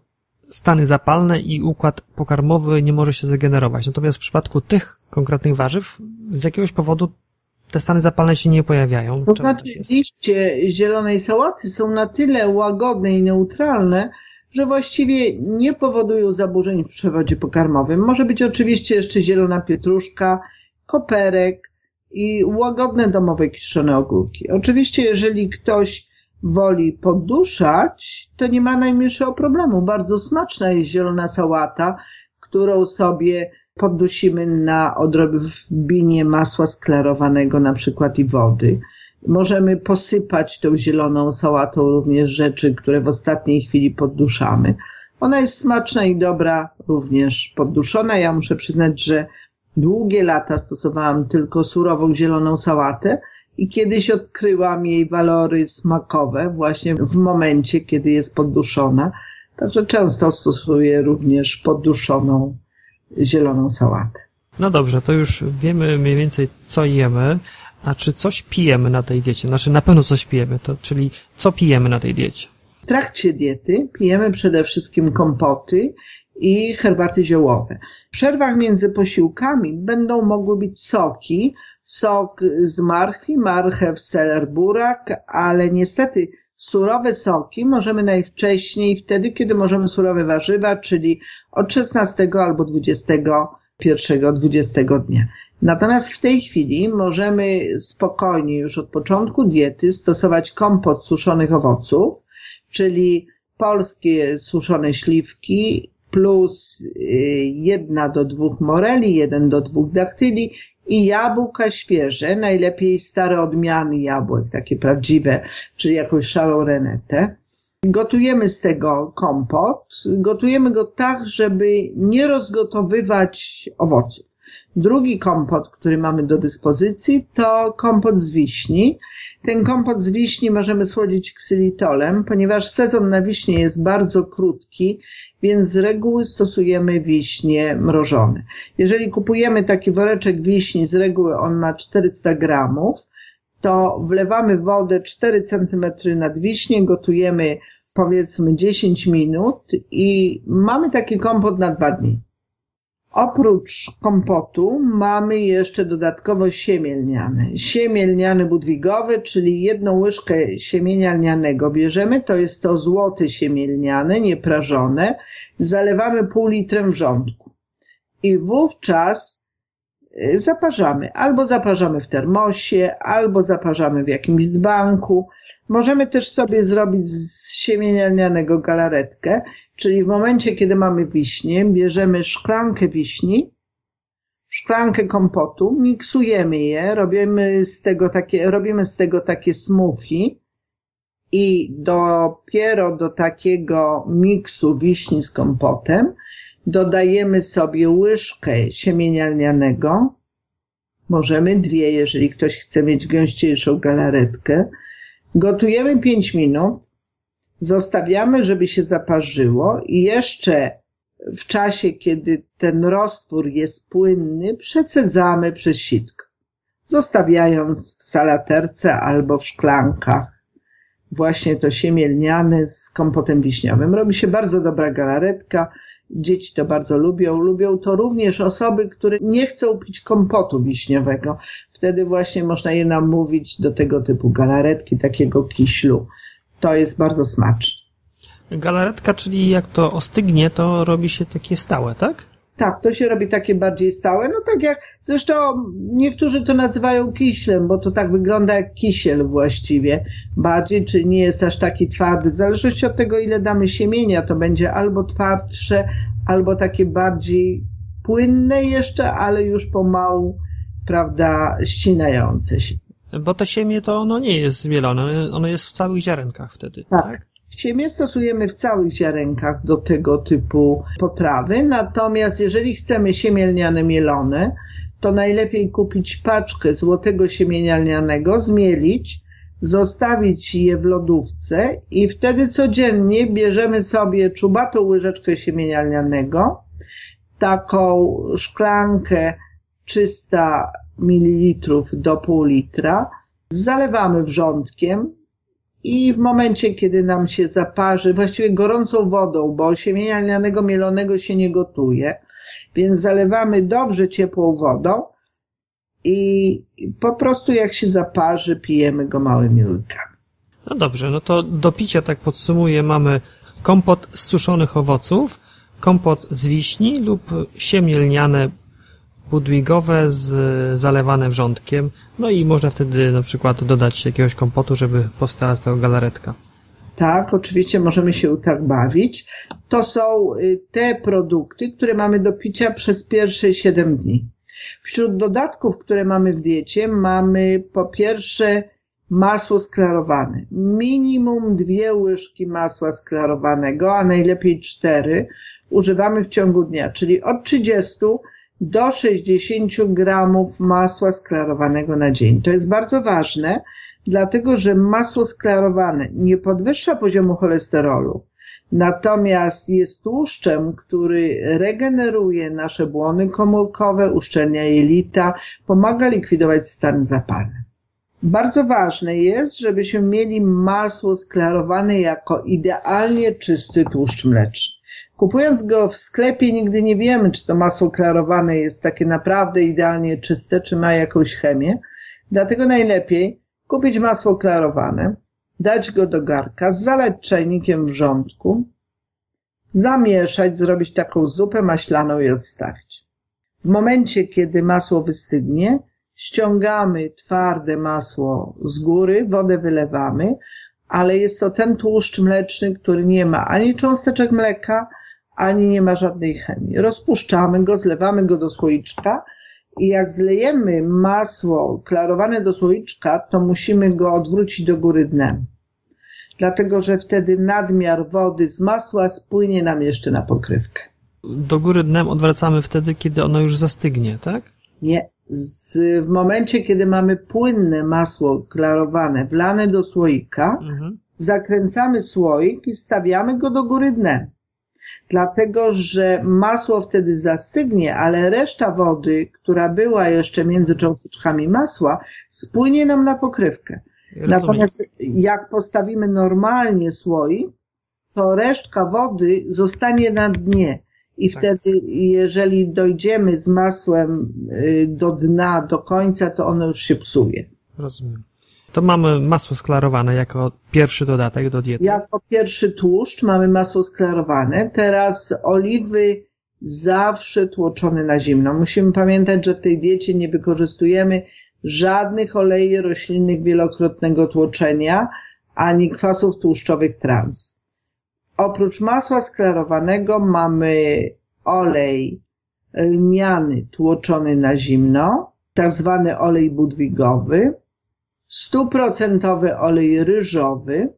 stany zapalne i układ pokarmowy nie może się zregenerować. Natomiast w przypadku tych konkretnych warzyw z jakiegoś powodu te stany zapalne się nie pojawiają. To znaczy liście zielonej sałaty są na tyle łagodne i neutralne, że właściwie nie powodują zaburzeń w przewodzie pokarmowym. Może być oczywiście jeszcze zielona pietruszka, koperek i łagodne domowe kiszone ogórki. Oczywiście jeżeli ktoś woli podduszać, to nie ma najmniejszego problemu. Bardzo smaczna jest zielona sałata, którą sobie poddusimy na odrobinie masła sklerowanego na przykład i wody. Możemy posypać tą zieloną sałatą również rzeczy, które w ostatniej chwili podduszamy. Ona jest smaczna i dobra, również podduszona. Ja muszę przyznać, że długie lata stosowałam tylko surową zieloną sałatę i kiedyś odkryłam jej walory smakowe właśnie w momencie, kiedy jest podduszona. Także często stosuję również podduszoną zieloną sałatę. No dobrze, to już wiemy mniej więcej co jemy, a czy coś pijemy na tej diecie? Znaczy na pewno coś pijemy, to, czyli co pijemy na tej diecie? W trakcie diety pijemy przede wszystkim kompoty i herbaty ziołowe. W przerwach między posiłkami będą mogły być soki, sok z marchwi, marchew, seler, burak, ale niestety surowe soki możemy najwcześniej wtedy, kiedy możemy surowe warzywa, czyli od 16 albo 21, 20 dnia. Natomiast w tej chwili możemy spokojnie już od początku diety stosować kompot suszonych owoców, czyli polskie suszone śliwki plus y, jedna do dwóch moreli, jeden do dwóch daktyli i jabłka świeże, najlepiej stare odmiany jabłek, takie prawdziwe, czyli jakąś szarą renetę. Gotujemy z tego kompot. Gotujemy go tak, żeby nie rozgotowywać owoców. Drugi kompot, który mamy do dyspozycji, to kompot z wiśni. Ten kompot z wiśni możemy słodzić ksylitolem, ponieważ sezon na wiśnie jest bardzo krótki, więc z reguły stosujemy wiśnie mrożone. Jeżeli kupujemy taki woreczek wiśni, z reguły on ma 400 gramów, to wlewamy wodę 4 cm nad wiśnie, gotujemy powiedzmy 10 minut i mamy taki kompot na dwa dni. Oprócz kompotu mamy jeszcze dodatkowo siemię lniane. Siemię lniane budwigowe, czyli jedną łyżkę siemienia lnianego bierzemy, to jest to złote siemię lniane, nieprażone, zalewamy pół litrem wrzątku. I wówczas zaparzamy. Albo zaparzamy w termosie, albo zaparzamy w jakimś dzbanku. Możemy też sobie zrobić z siemienia lnianego galaretkę, czyli w momencie, kiedy mamy wiśnie, bierzemy szklankę wiśni, szklankę kompotu, miksujemy je, robimy z tego takie, robimy z tego takie smoothie i dopiero do takiego miksu wiśni z kompotem dodajemy sobie łyżkę siemienia lnianego, możemy dwie, jeżeli ktoś chce mieć gęściejszą galaretkę. Gotujemy 5 minut, zostawiamy, żeby się zaparzyło i jeszcze w czasie, kiedy ten roztwór jest płynny, przecedzamy przez sitko, zostawiając w salaterce albo w szklankach właśnie to siemię lniane z kompotem wiśniowym. Robi się bardzo dobra galaretka, Dzieci to bardzo lubią. Lubią to również osoby, które nie chcą pić kompotu wiśniowego. Wtedy właśnie można je namówić do tego typu galaretki, takiego kiślu. To jest bardzo smaczne. Galaretka, czyli jak to ostygnie, to robi się takie stałe, tak? Tak, to się robi takie bardziej stałe. No tak jak, zresztą niektórzy to nazywają kiślem, bo to tak wygląda jak kisiel właściwie. Bardziej, czy nie jest aż taki twardy. W zależności od tego, ile damy siemienia, to będzie albo twardsze, albo takie bardziej płynne jeszcze, ale już pomału, prawda, ścinające się. Bo to siemię to ono nie jest zmielone, ono jest w całych ziarenkach wtedy, tak? tak? Siemię stosujemy w całych ziarenkach do tego typu potrawy, natomiast jeżeli chcemy siemię lniane mielone, to najlepiej kupić paczkę złotego siemienia lnianego, zmielić, zostawić je w lodówce i wtedy codziennie bierzemy sobie czubatą łyżeczkę siemienia lnianego, taką szklankę 300 ml do pół litra, zalewamy wrzątkiem, i w momencie, kiedy nam się zaparzy, właściwie gorącą wodą, bo siemienia lnianego mielonego się nie gotuje, więc zalewamy dobrze ciepłą wodą i po prostu jak się zaparzy, pijemy go małymi łykami. No dobrze, no to do picia, tak podsumuję, mamy kompot z suszonych owoców, kompot z wiśni lub siemię lniane budwigowe z zalewane wrzątkiem, no i można wtedy na przykład dodać jakiegoś kompotu, żeby powstała z tego galaretka. Tak, oczywiście możemy się tak bawić. To są y, te produkty, które mamy do picia przez pierwsze 7 dni. Wśród dodatków, które mamy w diecie, mamy po pierwsze masło sklarowane. Minimum dwie łyżki masła sklarowanego, a najlepiej cztery używamy w ciągu dnia, czyli od 30 do 60 gramów masła sklarowanego na dzień. To jest bardzo ważne, dlatego że masło sklarowane nie podwyższa poziomu cholesterolu, natomiast jest tłuszczem, który regeneruje nasze błony komórkowe, uszczelnia jelita, pomaga likwidować stan zapalny. Bardzo ważne jest, żebyśmy mieli masło sklarowane jako idealnie czysty tłuszcz mleczny. Kupując go w sklepie nigdy nie wiemy, czy to masło klarowane jest takie naprawdę idealnie czyste, czy ma jakąś chemię. Dlatego najlepiej kupić masło klarowane, dać go do garka, zalać czajnikiem wrzątku, zamieszać, zrobić taką zupę maślaną i odstawić. W momencie, kiedy masło wystygnie, ściągamy twarde masło z góry, wodę wylewamy, ale jest to ten tłuszcz mleczny, który nie ma ani cząsteczek mleka, ani nie ma żadnej chemii. Rozpuszczamy go, zlewamy go do słoiczka i jak zlejemy masło klarowane do słoiczka, to musimy go odwrócić do góry dnem. Dlatego, że wtedy nadmiar wody z masła spłynie nam jeszcze na pokrywkę. Do góry dnem odwracamy wtedy, kiedy ono już zastygnie, tak? Nie. Z, w momencie, kiedy mamy płynne masło klarowane, wlane do słoika, mhm. zakręcamy słoik i stawiamy go do góry dnem dlatego że masło wtedy zastygnie, ale reszta wody, która była jeszcze między cząsteczkami masła, spłynie nam na pokrywkę. Rozumiem. Natomiast jak postawimy normalnie słoik, to resztka wody zostanie na dnie. I tak. wtedy, jeżeli dojdziemy z masłem y, do dna, do końca, to ono już się psuje. Rozumiem. To mamy masło sklarowane jako pierwszy dodatek do diety. Jako pierwszy tłuszcz mamy masło sklarowane. Teraz oliwy zawsze tłoczony na zimno. Musimy pamiętać, że w tej diecie nie wykorzystujemy żadnych olei roślinnych wielokrotnego tłoczenia, ani kwasów tłuszczowych trans. Oprócz masła sklarowanego mamy olej lniany tłoczony na zimno, tak zwany olej budwigowy, stuprocentowy olej ryżowy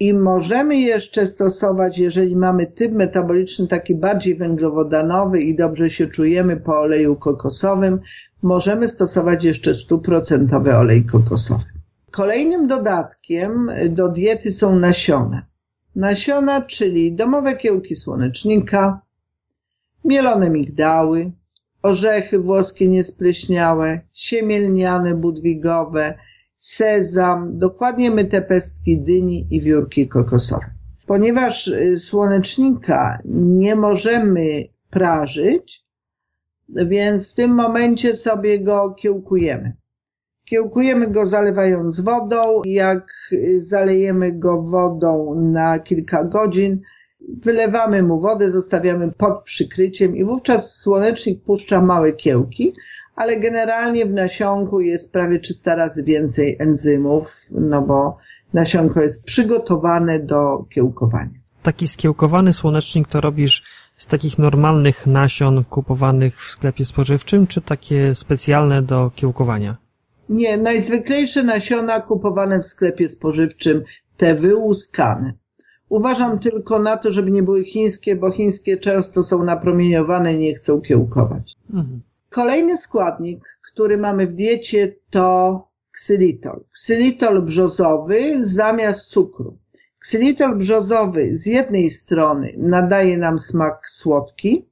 i możemy jeszcze stosować, jeżeli mamy typ metaboliczny taki bardziej węglowodanowy i dobrze się czujemy po oleju kokosowym, możemy stosować jeszcze stuprocentowy olej kokosowy. Kolejnym dodatkiem do diety są nasiona. Nasiona, czyli domowe kiełki słonecznika, mielone migdały, orzechy włoskie niespleśniałe, siemielniane budwigowe, sezam, dokładnie myte pestki dyni i wiórki kokosowe. Ponieważ y, słonecznika nie możemy prażyć, więc w tym momencie sobie go kiełkujemy. Kiełkujemy go zalewając wodą. Jak zalejemy go wodą na kilka godzin, wylewamy mu wodę, zostawiamy pod przykryciem i wówczas słonecznik puszcza małe kiełki, ale generalnie w nasionku jest prawie 300 razy więcej enzymów, no bo nasionko jest przygotowane do kiełkowania. Taki skiełkowany słonecznik to robisz z takich normalnych nasion kupowanych w sklepie spożywczym, czy takie specjalne do kiełkowania? Nie, najzwyklejsze nasiona kupowane w sklepie spożywczym, te wyłuskane. Uważam tylko na to, żeby nie były chińskie, bo chińskie często są napromieniowane i nie chcą kiełkować. Mhm. Kolejny składnik, który mamy w diecie to ksylitol. Ksylitol brzozowy zamiast cukru. Ksylitol brzozowy z jednej strony nadaje nam smak słodki,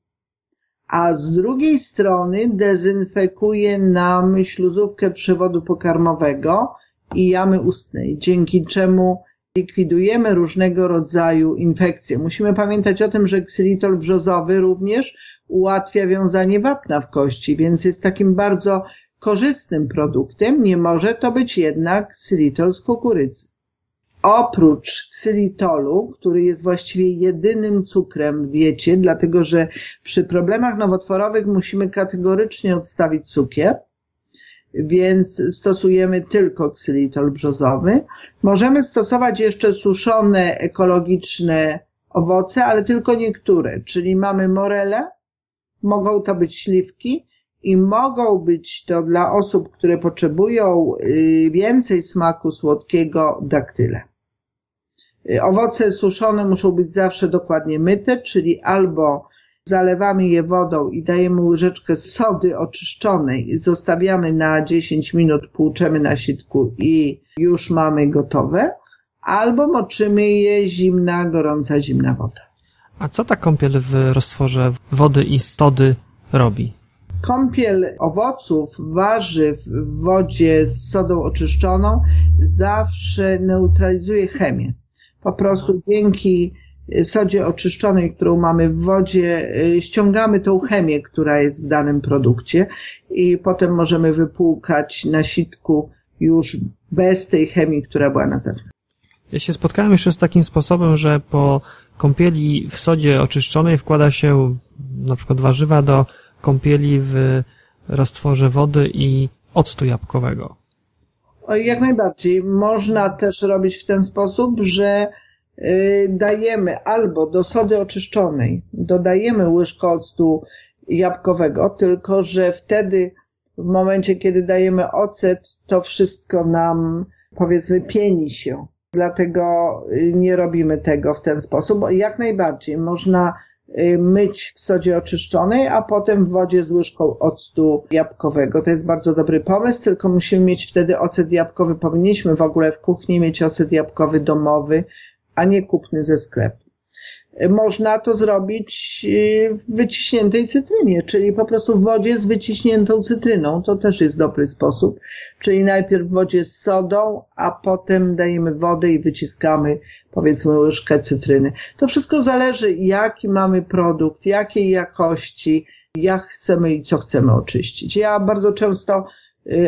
a z drugiej strony dezynfekuje nam śluzówkę przewodu pokarmowego i jamy ustnej, dzięki czemu likwidujemy różnego rodzaju infekcje. Musimy pamiętać o tym, że ksylitol brzozowy również ułatwia wiązanie wapna w kości, więc jest takim bardzo korzystnym produktem. Nie może to być jednak ksylitol z kukurydzy. Oprócz ksylitolu, który jest właściwie jedynym cukrem w diecie, dlatego że przy problemach nowotworowych musimy kategorycznie odstawić cukier, więc stosujemy tylko ksylitol brzozowy. Możemy stosować jeszcze suszone ekologiczne owoce, ale tylko niektóre, czyli mamy morele, mogą to być śliwki i mogą być to dla osób, które potrzebują y, więcej smaku słodkiego daktyle. Y, owoce suszone muszą być zawsze dokładnie myte, czyli albo zalewamy je wodą i dajemy łyżeczkę sody oczyszczonej, zostawiamy na 10 minut, płuczemy na sitku i już mamy gotowe, albo moczymy je zimna, gorąca, zimna woda. A co ta kąpiel w roztworze wody i sody robi? Kąpiel owoców, warzyw w wodzie z sodą oczyszczoną zawsze neutralizuje chemię. Po prostu dzięki sodzie oczyszczonej, którą mamy w wodzie, y, ściągamy tą chemię, która jest w danym produkcie i potem możemy wypłukać na sitku już bez tej chemii, która była na zewnątrz. Ja się spotkałem jeszcze z takim sposobem, że po kąpieli w sodzie oczyszczonej wkłada się na przykład warzywa do kąpieli w roztworze wody i octu jabłkowego. Jak najbardziej. Można też robić w ten sposób, że y, dajemy albo do sody oczyszczonej dodajemy łyżkę octu jabłkowego, tylko że wtedy w momencie, kiedy dajemy ocet, to wszystko nam powiedzmy pieni się. Dlatego y, nie robimy tego w ten sposób. Jak najbardziej można y, myć w sodzie oczyszczonej, a potem w wodzie z łyżką octu jabłkowego. To jest bardzo dobry pomysł, tylko musimy mieć wtedy ocet jabłkowy. Powinniśmy w ogóle w kuchni mieć ocet jabłkowy domowy, a nie kupny ze sklepu można to zrobić y, w wyciśniętej cytrynie, czyli po prostu w wodzie z wyciśniętą cytryną. To też jest dobry sposób. Czyli najpierw w wodzie z sodą, a potem dajemy wodę i wyciskamy powiedzmy łyżkę cytryny. To wszystko zależy jaki mamy produkt, jakiej jakości, jak chcemy i co chcemy oczyścić. Ja bardzo często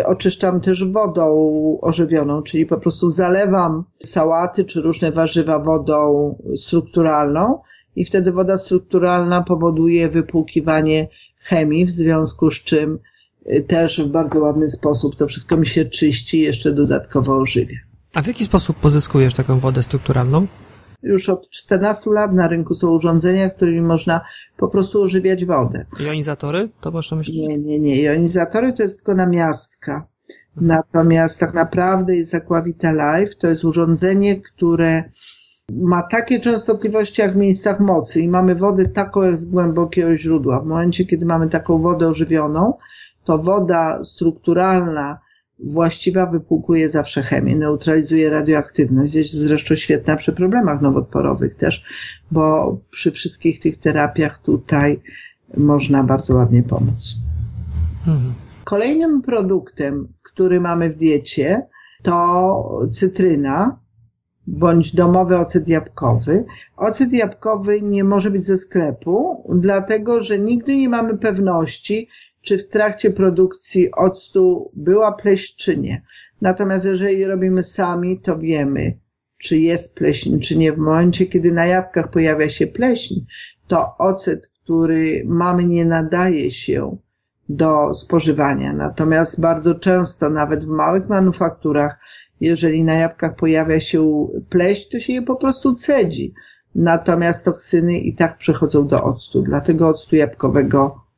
oczyszczam też wodą ożywioną, czyli po prostu zalewam sałaty czy różne warzywa wodą strukturalną i wtedy woda strukturalna powoduje wypłukiwanie chemii, w związku z czym y, też w bardzo ładny sposób to wszystko mi się czyści jeszcze dodatkowo ożywia. A w jaki sposób pozyskujesz taką wodę strukturalną? Już od 14 lat na rynku są urządzenia, którymi można po prostu ożywiać wodę. Jonizatory? To masz na myśli? Nie, nie, nie. Jonizatory to jest tylko namiastka. Natomiast tak naprawdę jest Aquavita Life, to jest urządzenie, które ma takie częstotliwości jak w miejscach mocy i mamy wodę taką jak z głębokiego źródła. W momencie, kiedy mamy taką wodę ożywioną, to woda strukturalna właściwa wypłukuje zawsze chemię, neutralizuje radioaktywność. Jest zresztą świetna przy problemach nowotworowych też, bo przy wszystkich tych terapiach tutaj można bardzo ładnie pomóc. Mhm. Kolejnym produktem, który mamy w diecie, to cytryna bądź domowy ocet jabłkowy. Ocet jabłkowy nie może być ze sklepu, dlatego że nigdy nie mamy pewności, czy w trakcie produkcji octu była pleśń, czy nie. Natomiast jeżeli robimy sami, to wiemy, czy jest pleśń, czy nie. W momencie, kiedy na jabłkach pojawia się pleśń, to ocet, który mamy, nie nadaje się do spożywania. Natomiast bardzo często, nawet w małych manufakturach, jeżeli na jabłkach pojawia się pleśń, to się je po prostu cedzi. Natomiast toksyny i tak przechodzą do octu. Dlatego octu jabłkowego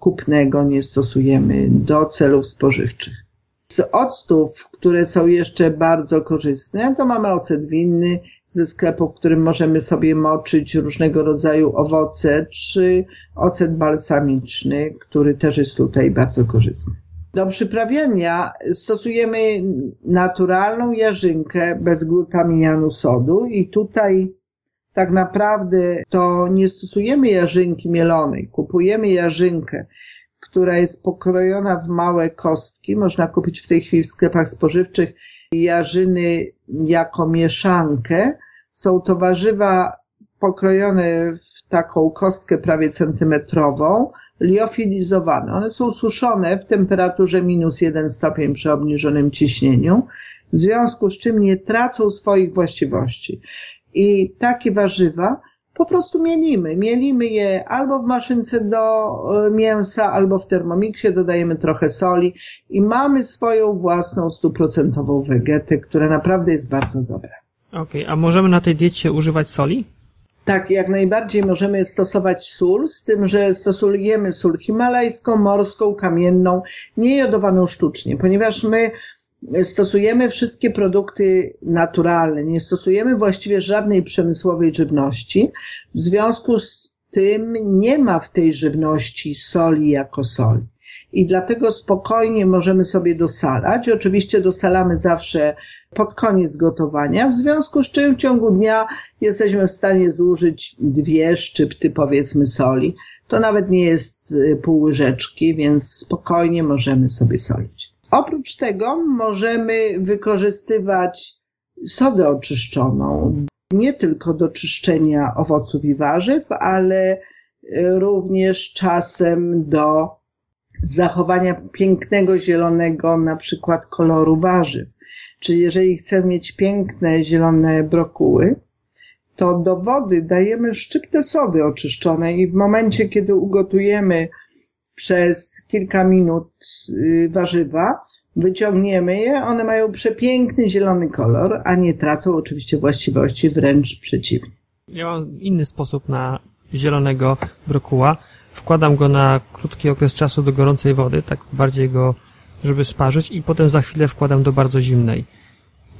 kupnego nie stosujemy do celów spożywczych. Z octów, które są jeszcze bardzo korzystne, to mamy ocet winny ze sklepu, w którym możemy sobie moczyć różnego rodzaju owoce, czy ocet balsamiczny, który też jest tutaj bardzo korzystny. Do przyprawiania stosujemy naturalną jarzynkę bez glutaminianu sodu i tutaj tak naprawdę to nie stosujemy jarzynki mielonej, kupujemy jarzynkę, która jest pokrojona w małe kostki. Można kupić w tej chwili w sklepach spożywczych jarzyny jako mieszankę. Są to warzywa pokrojone w taką kostkę prawie centymetrową, liofilizowane. One są suszone w temperaturze minus 1 stopień przy obniżonym ciśnieniu, w związku z czym nie tracą swoich właściwości. I takie warzywa po prostu mielimy. Mielimy je albo w maszynce do e, mięsa, albo w termomiksie, dodajemy trochę soli i mamy swoją własną stuprocentową wegetę, która naprawdę jest bardzo dobra. Okej, okay, a możemy na tej diecie używać soli? Tak, jak najbardziej możemy stosować sól, z tym, że stosujemy sól himalajską, morską, kamienną, niejodowaną sztucznie, ponieważ my stosujemy wszystkie produkty naturalne, nie stosujemy właściwie żadnej przemysłowej żywności. W związku z tym nie ma w tej żywności soli jako soli. I dlatego spokojnie możemy sobie dosalać. Oczywiście dosalamy zawsze pod koniec gotowania, w związku z czym w ciągu dnia jesteśmy w stanie zużyć dwie szczypty powiedzmy soli. To nawet nie jest y, pół łyżeczki, więc spokojnie możemy sobie solić. Oprócz tego możemy wykorzystywać sodę oczyszczoną, nie tylko do czyszczenia owoców i warzyw, ale również czasem do zachowania pięknego zielonego, na przykład koloru warzyw. Czyli jeżeli chcemy mieć piękne zielone brokuły, to do wody dajemy szczyptę sody oczyszczonej i w momencie, kiedy ugotujemy przez kilka minut y, warzywa, wyciągniemy je, one mają przepiękny zielony kolor, a nie tracą oczywiście właściwości, wręcz przeciwnie. Ja mam inny sposób na zielonego brokuła. Wkładam go na krótki okres czasu do gorącej wody, tak bardziej go, żeby sparzyć i potem za chwilę wkładam do bardzo zimnej.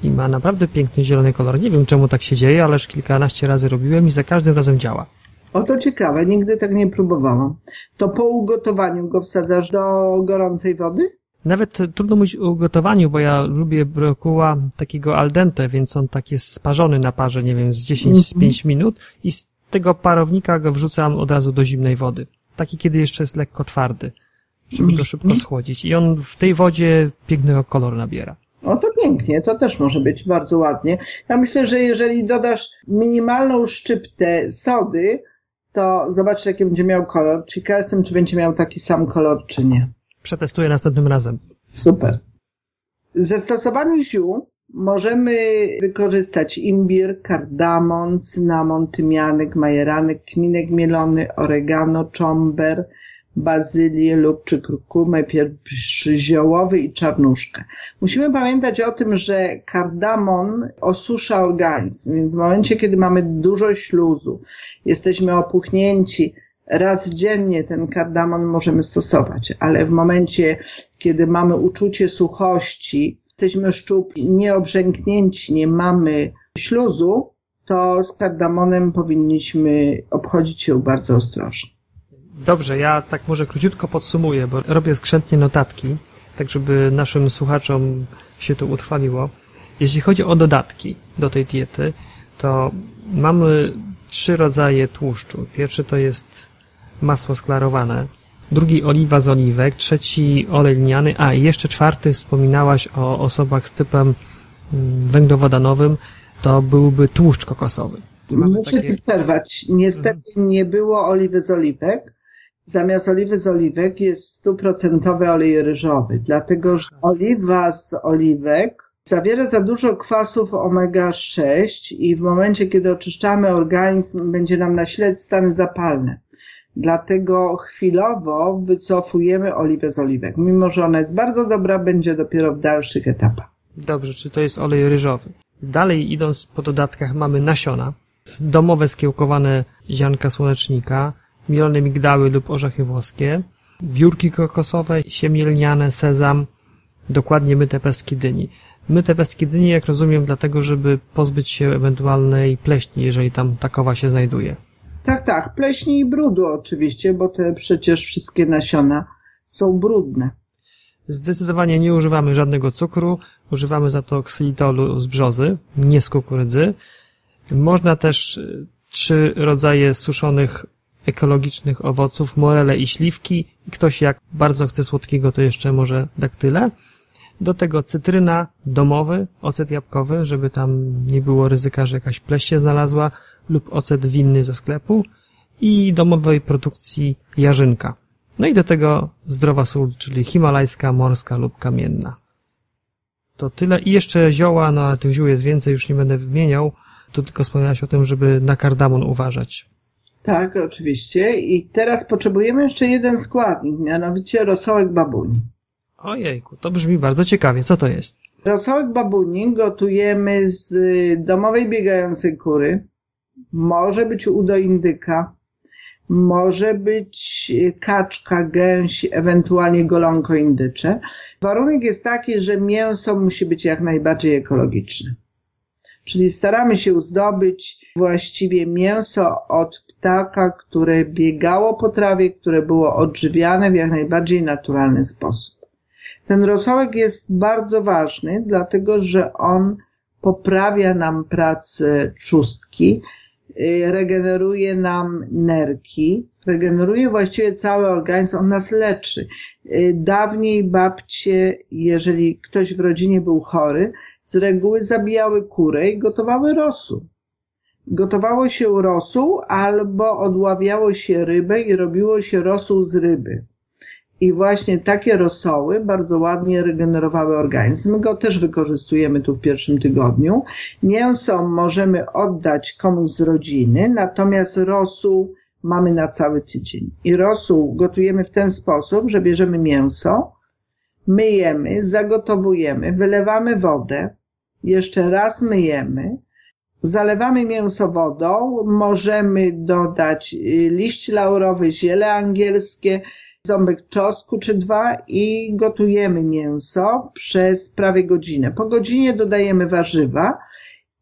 I ma naprawdę piękny zielony kolor. Nie wiem czemu tak się dzieje, ależ kilkanaście razy robiłem i za każdym razem działa. O to ciekawe, nigdy tak nie próbowałam. To po ugotowaniu go wsadzasz do gorącej wody? Nawet trudno mówić o ugotowaniu, bo ja lubię brokuła takiego al dente, więc on tak jest sparzony na parze, nie wiem, z 10-5 mm -hmm. minut i z tego parownika go wrzucam od razu do zimnej wody. Taki, kiedy jeszcze jest lekko twardy, żeby go szybko mhm. schłodzić. I on w tej wodzie pięknego koloru nabiera. O, to pięknie, to też może być bardzo ładnie. Ja myślę, że jeżeli dodasz minimalną szczyptę sody, to zobacz, jaki będzie miał kolor. Ciekaw jestem, czy będzie miał taki sam kolor, czy nie. Przetestuję następnym razem. Super. Ze stosowanych ziół Możemy wykorzystać imbir, kardamon, cynamon, tymianek, majeranek, kminek mielony, oregano, czomber, bazylię lub czy kurkumę, pieprz ziołowy i czarnuszkę. Musimy pamiętać o tym, że kardamon osusza organizm, więc w momencie, kiedy mamy dużo śluzu, jesteśmy opuchnięci, raz dziennie ten kardamon możemy stosować, ale w momencie, kiedy mamy uczucie suchości, jesteśmy szczupli, nieobrzęknięci, nie mamy śluzu, to z kardamonem powinniśmy obchodzić się bardzo ostrożnie. Dobrze, ja tak może króciutko podsumuję, bo robię skrzętnie notatki, tak żeby naszym słuchaczom się to utrwaliło. Jeśli chodzi o dodatki do tej diety, to mamy trzy rodzaje tłuszczu. Pierwszy to jest masło sklarowane, drugi oliwa z oliwek, trzeci olej lniany, a i jeszcze czwarty wspominałaś o osobach z typem mm, węglowodanowym, to byłby tłuszcz kokosowy. Muszę takie... przerwać. Niestety mhm. nie było oliwy z oliwek. Zamiast oliwy z oliwek jest stuprocentowy olej ryżowy, dlatego że oliwa z oliwek zawiera za dużo kwasów omega-6 i w momencie, kiedy oczyszczamy organizm, będzie nam nasilać stany zapalne. Dlatego chwilowo wycofujemy oliwę z oliwek. Mimo, że ona jest bardzo dobra, będzie dopiero w dalszych etapach. Dobrze, czy to jest olej ryżowy? Dalej idąc po dodatkach mamy nasiona, domowe skiełkowane ziarnka słonecznika, mielone migdały lub orzechy włoskie, wiórki kokosowe, siemielniane, sezam, dokładnie myte pestki dyni. Myte pestki dyni, jak rozumiem, dlatego, żeby pozbyć się ewentualnej pleśni, jeżeli tam takowa się znajduje. Tak, tak, pleśni i brudu oczywiście, bo te przecież wszystkie nasiona są brudne. Zdecydowanie nie używamy żadnego cukru, używamy za to ksylitolu z brzozy, nie z kukurydzy. Można też e, trzy rodzaje suszonych ekologicznych owoców, morele i śliwki. Ktoś jak bardzo chce słodkiego, to jeszcze może daktyle. Do tego cytryna, domowy, ocet jabłkowy, żeby tam nie było ryzyka, że jakaś pleść się znalazła, lub ocet winny ze sklepu i domowej produkcji jarzynka. No i do tego zdrowa sól, czyli himalajska, morska lub kamienna. To tyle. I jeszcze zioła, no ale tych ziół jest więcej, już nie będę wymieniał. Tu tylko wspomniałeś o tym, żeby na kardamon uważać. Tak, oczywiście. I teraz potrzebujemy jeszcze jeden składnik, mianowicie rosołek babuni. Ojejku, to brzmi bardzo ciekawie. Co to jest? Rosołek babuni gotujemy z domowej biegającej kury. Może być udo indyka, może być kaczka, gęś, ewentualnie golonko indycze. Warunek jest taki, że mięso musi być jak najbardziej ekologiczne. Czyli staramy się zdobyć właściwie mięso od ptaka, które biegało po trawie, które było odżywiane w jak najbardziej naturalny sposób. Ten rosołek jest bardzo ważny, dlatego że on poprawia nam pracę trzustki, y, regeneruje nam nerki, regeneruje właściwie cały organizm, on nas leczy. Y, dawniej babcie, jeżeli ktoś w rodzinie był chory, z reguły zabijały kurę i gotowały rosół. Gotowało się rosół albo odławiało się rybę i robiło się rosół z ryby. I właśnie takie rosoły bardzo ładnie regenerowały organizm. My go też wykorzystujemy tu w pierwszym tygodniu. Mięso możemy oddać komuś z rodziny, natomiast rosół mamy na cały tydzień. I rosół gotujemy w ten sposób, że bierzemy mięso, myjemy, zagotowujemy, wylewamy wodę, jeszcze raz myjemy, zalewamy mięso wodą, możemy dodać y, liść laurowy, ziele angielskie, ząbek czosnku czy dwa i gotujemy mięso przez prawie godzinę. Po godzinie dodajemy warzywa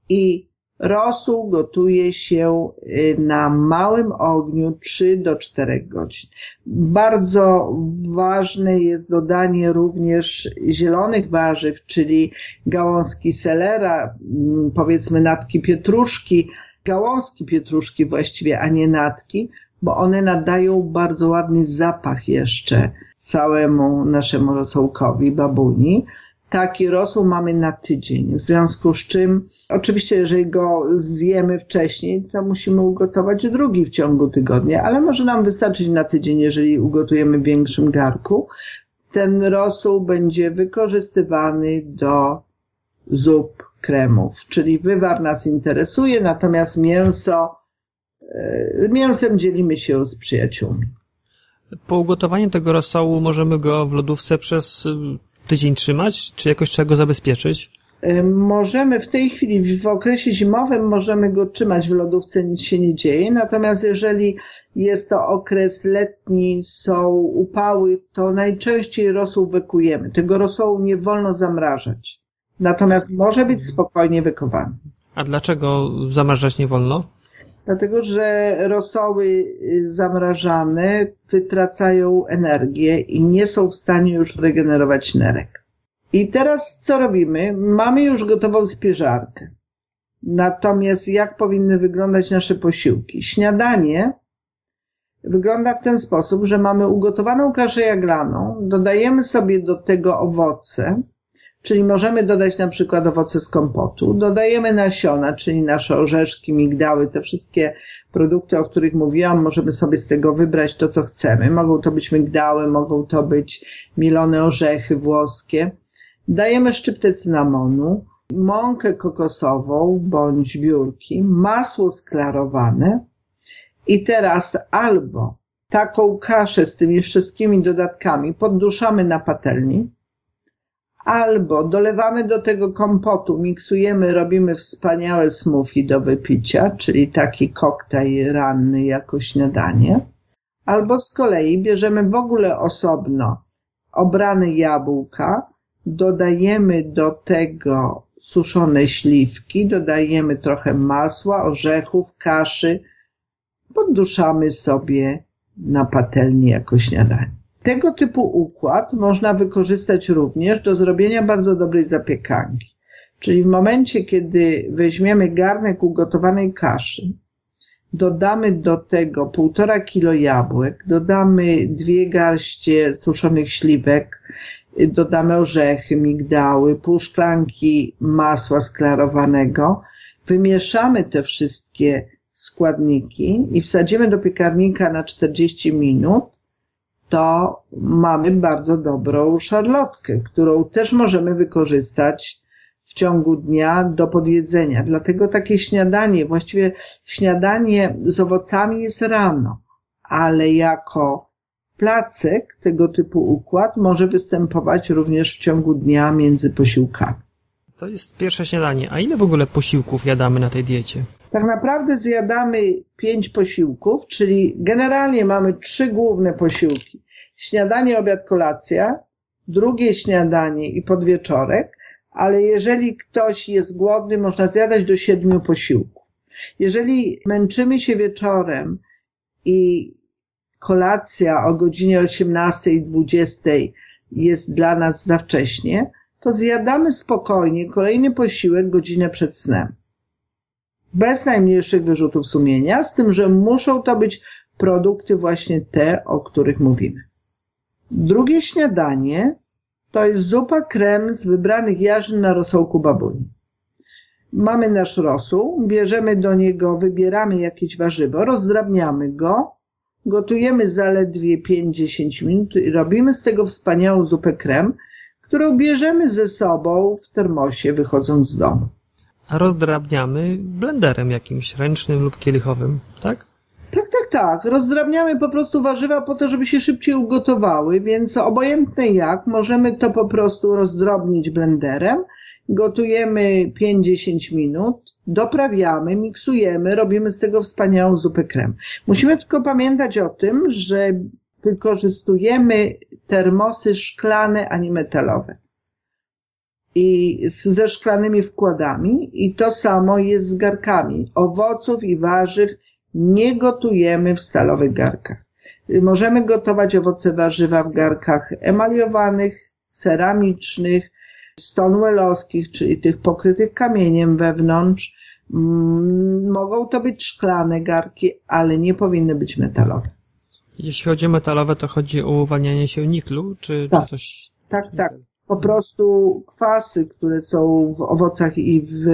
i Rosół gotuje się y, na małym ogniu 3 do 4 godzin. Bardzo ważne jest dodanie również zielonych warzyw, czyli gałązki selera, mm, powiedzmy natki pietruszki, gałązki pietruszki właściwie, a nie natki, bo one nadają bardzo ładny zapach jeszcze całemu naszemu rosołkowi, babuni. Taki rosół mamy na tydzień, w związku z czym oczywiście jeżeli go zjemy wcześniej, to musimy ugotować drugi w ciągu tygodnia, ale może nam wystarczyć na tydzień, jeżeli ugotujemy w większym garku. Ten rosół będzie wykorzystywany do zup, kremów, czyli wywar nas interesuje, natomiast mięso, e, mięsem dzielimy się z przyjaciółmi. Po ugotowaniu tego rosołu możemy go w lodówce przez tydzień trzymać, czy jakoś trzeba go zabezpieczyć? E, możemy w tej chwili, w okresie zimowym, możemy go trzymać w lodówce, nic się nie dzieje. Natomiast jeżeli jest to okres letni, są upały, to najczęściej rosół wykujemy. Tego rosołu nie wolno zamrażać. Natomiast może być spokojnie wykowany. A dlaczego zamrażać nie wolno? Dlatego, że rosoły zamrażane wytracają energię i nie są w stanie już regenerować nerek. I teraz co robimy? Mamy już gotową spieżarkę. Natomiast jak powinny wyglądać nasze posiłki? Śniadanie wygląda w ten sposób, że mamy ugotowaną kaszę jaglaną, dodajemy sobie do tego owoce, czyli możemy dodać na przykład owoce z kompotu, dodajemy nasiona, czyli nasze orzeszki, migdały, te wszystkie produkty, o których mówiłam, możemy sobie z tego wybrać to, co chcemy. Mogą to być migdały, mogą to być milone orzechy włoskie. Dajemy szczyptę cynamonu, mąkę kokosową bądź biurki, masło sklarowane i teraz albo taką kaszę z tymi wszystkimi dodatkami podduszamy na patelni, albo dolewamy do tego kompotu, miksujemy, robimy wspaniałe smoothie do wypicia, czyli taki koktajl ranny jako śniadanie, albo z kolei bierzemy w ogóle osobno obrane jabłka, dodajemy do tego suszone śliwki, dodajemy trochę masła, orzechów, kaszy, podduszamy sobie na patelni jako śniadanie. Tego typu układ można wykorzystać również do zrobienia bardzo dobrej zapiekanki. Czyli w momencie, kiedy weźmiemy garnek ugotowanej kaszy, dodamy do tego półtora kilo jabłek, dodamy dwie garście suszonych śliwek, dodamy orzechy, migdały, pół szklanki masła sklarowanego, wymieszamy te wszystkie składniki i wsadzimy do piekarnika na 40 minut, to mamy bardzo dobrą szarlotkę, którą też możemy wykorzystać w ciągu dnia do podjedzenia. Dlatego takie śniadanie, właściwie śniadanie z owocami jest rano, ale jako placek tego typu układ może występować również w ciągu dnia między posiłkami. To jest pierwsze śniadanie. A ile w ogóle posiłków jadamy na tej diecie? Tak naprawdę zjadamy pięć posiłków, czyli generalnie mamy trzy główne posiłki. Śniadanie, obiad, kolacja, drugie śniadanie i podwieczorek, ale jeżeli ktoś jest głodny, można zjadać do siedmiu posiłków. Jeżeli męczymy się wieczorem i kolacja o godzinie 18 i 20 jest dla nas za wcześnie, to zjadamy spokojnie kolejny posiłek godzinę przed snem. Bez najmniejszych wyrzutów sumienia, z tym, że muszą to być produkty właśnie te, o których mówimy. Drugie śniadanie to jest zupa krem z wybranych jarzyn na rosołku babuni. Mamy nasz rosół, bierzemy do niego, wybieramy jakieś warzywo, rozdrabniamy go, gotujemy zaledwie 5-10 minut i robimy z tego wspaniałą zupę krem, którą bierzemy ze sobą w termosie wychodząc z domu. Rozdrabniamy blenderem jakimś ręcznym lub kielichowym, tak? Tak, tak, tak. Rozdrabniamy po prostu warzywa po to, żeby się szybciej ugotowały, więc obojętne jak, możemy to po prostu rozdrobnić blenderem. Gotujemy 5-10 minut, doprawiamy, miksujemy, robimy z tego wspaniałą zupę krem. Musimy tylko pamiętać o tym, że wykorzystujemy termosy szklane, a nie metalowe. I ze szklanymi wkładami i to samo jest z garkami. Owoców i warzyw nie gotujemy w stalowych garkach. Możemy gotować owoce warzywa w garkach emaliowanych, ceramicznych, stonewallowskich, czyli tych pokrytych kamieniem wewnątrz. Mm, mogą to być szklane garki, ale nie powinny być metalowe. Jeśli chodzi o metalowe, to chodzi o uwalnianie się niklu, czy, tak. czy coś? Tak, tak. Po prostu kwasy, które są w owocach i w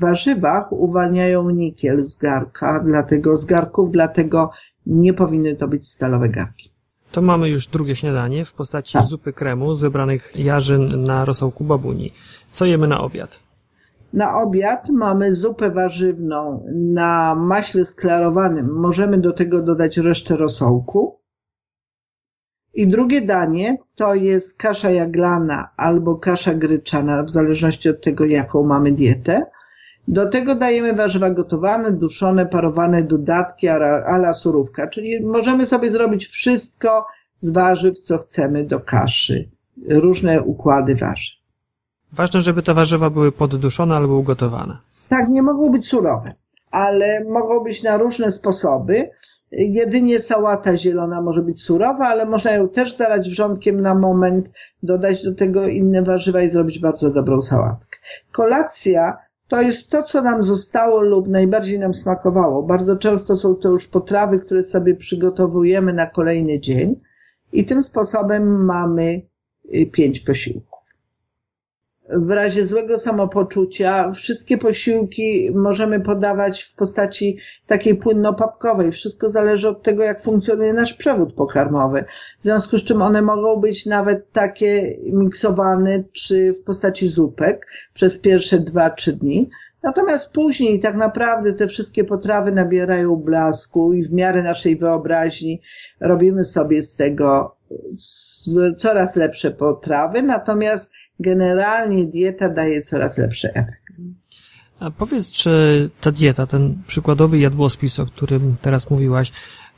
warzywach uwalniają nikiel z garka, dlatego z garków, dlatego nie powinny to być stalowe garki. To mamy już drugie śniadanie w postaci tak. zupy kremu z wybranych jarzyn na rosołku babuni. Co jemy na obiad? Na obiad mamy zupę warzywną na maśle sklarowanym. Możemy do tego dodać resztę rosołku. I drugie danie to jest kasza jaglana albo kasza gryczana, w zależności od tego, jaką mamy dietę. Do tego dajemy warzywa gotowane, duszone, parowane, dodatki ala surówka, czyli możemy sobie zrobić wszystko z warzyw, co chcemy do kaszy. Różne układy warzyw. Ważne, żeby te warzywa były podduszone albo ugotowane. Tak, nie mogą być surowe, ale mogą być na różne sposoby. Jedynie sałata zielona może być surowa, ale można ją też zalać wrzątkiem na moment, dodać do tego inne warzywa i zrobić bardzo dobrą sałatkę. Kolacja to jest to, co nam zostało lub najbardziej nam smakowało. Bardzo często są to już potrawy, które sobie przygotowujemy na kolejny dzień i tym sposobem mamy y, pięć posiłków w razie złego samopoczucia wszystkie posiłki możemy podawać w postaci takiej płynno-papkowej. Wszystko zależy od tego, jak funkcjonuje nasz przewód pokarmowy. W związku z czym one mogą być nawet takie miksowane, czy w postaci zupek przez pierwsze dwa, trzy dni. Natomiast później tak naprawdę te wszystkie potrawy nabierają blasku i w miarę naszej wyobraźni robimy sobie z tego coraz lepsze potrawy. Natomiast generalnie dieta daje coraz lepszy efekt. A powiedz, czy ta dieta, ten przykładowy jadłospis, o którym teraz mówiłaś,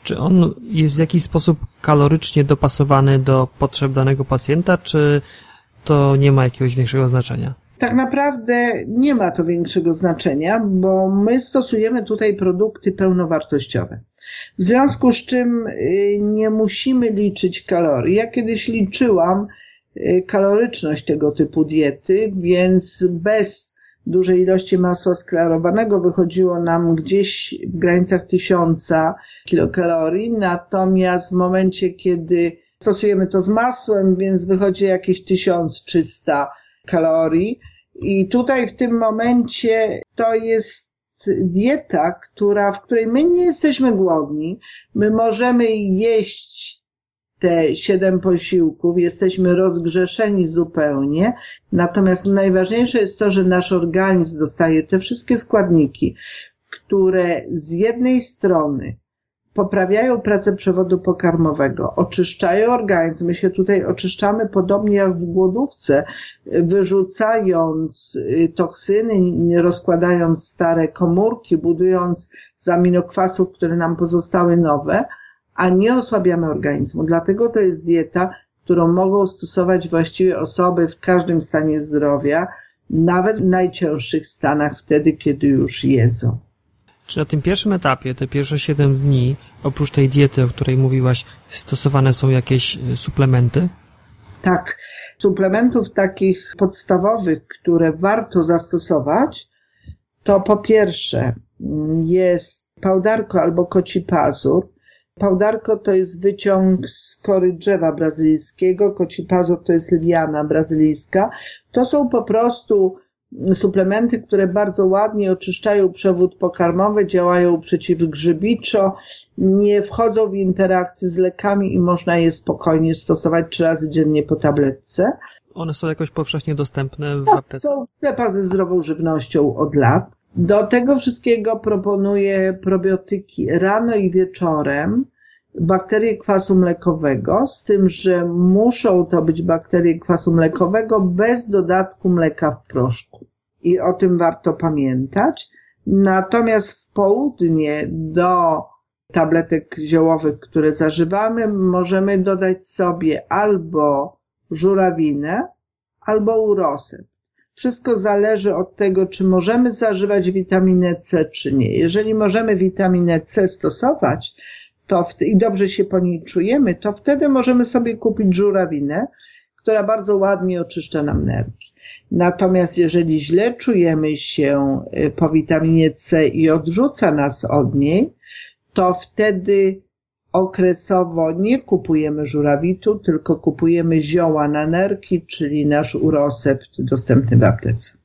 czy on jest w jakiś sposób kalorycznie dopasowany do potrzeb danego pacjenta, czy to nie ma jakiegoś większego znaczenia? Tak naprawdę nie ma to większego znaczenia, bo my stosujemy tutaj produkty pełnowartościowe. W związku z czym y, nie musimy liczyć kalorii. Ja kiedyś liczyłam, kaloryczność tego typu diety, więc bez dużej ilości masła sklarowanego wychodziło nam gdzieś w granicach tysiąca kilokalorii, natomiast w momencie, kiedy stosujemy to z masłem, więc wychodzi jakieś 1300 kalorii. I tutaj w tym momencie to jest dieta, która, w której my nie jesteśmy głodni, my możemy jeść te siedem posiłków, jesteśmy rozgrzeszeni zupełnie. Natomiast najważniejsze jest to, że nasz organizm dostaje te wszystkie składniki, które z jednej strony poprawiają pracę przewodu pokarmowego, oczyszczają organizm. My się tutaj oczyszczamy podobnie jak w głodówce, wyrzucając y, toksyny, rozkładając stare komórki, budując z aminokwasów, które nam pozostały nowe, a nie osłabiamy organizmu. Dlatego to jest dieta, którą mogą stosować właściwie osoby w każdym stanie zdrowia, nawet w najcięższych stanach, wtedy, kiedy już jedzą. Czy na tym pierwszym etapie, te pierwsze 7 dni, oprócz tej diety, o której mówiłaś, stosowane są jakieś e, suplementy? Tak. Suplementów takich podstawowych, które warto zastosować, to po pierwsze jest pałdarko albo koci pazur, Pałdarko to jest wyciąg z kory drzewa brazylijskiego, koci pazur to jest liana brazylijska. To są po prostu suplementy, które bardzo ładnie oczyszczają przewód pokarmowy, działają przeciwgrzybiczo, nie wchodzą w interakcję z lekami i można je spokojnie stosować trzy razy dziennie po tabletce. One są jakoś powszechnie dostępne w tak, aptece? Są w sklepach ze zdrową żywnością od lat. Do tego wszystkiego proponuję probiotyki rano i wieczorem. Bakterie kwasu mlekowego, z tym, że muszą to być bakterie kwasu mlekowego bez dodatku mleka w proszku. I o tym warto pamiętać. Natomiast w południe do tabletek ziołowych, które zażywamy, możemy dodać sobie albo żurawinę, albo urosy. Wszystko zależy od tego, czy możemy zażywać witaminę C, czy nie. Jeżeli możemy witaminę C stosować to w, i dobrze się po niej czujemy, to wtedy możemy sobie kupić żurawinę, która bardzo ładnie oczyszcza nam nerki. Natomiast jeżeli źle czujemy się y, po witaminie C i odrzuca nas od niej, to wtedy okresowo nie kupujemy żurawitu, tylko kupujemy zioła na nerki, czyli nasz urosept dostępny w aptece.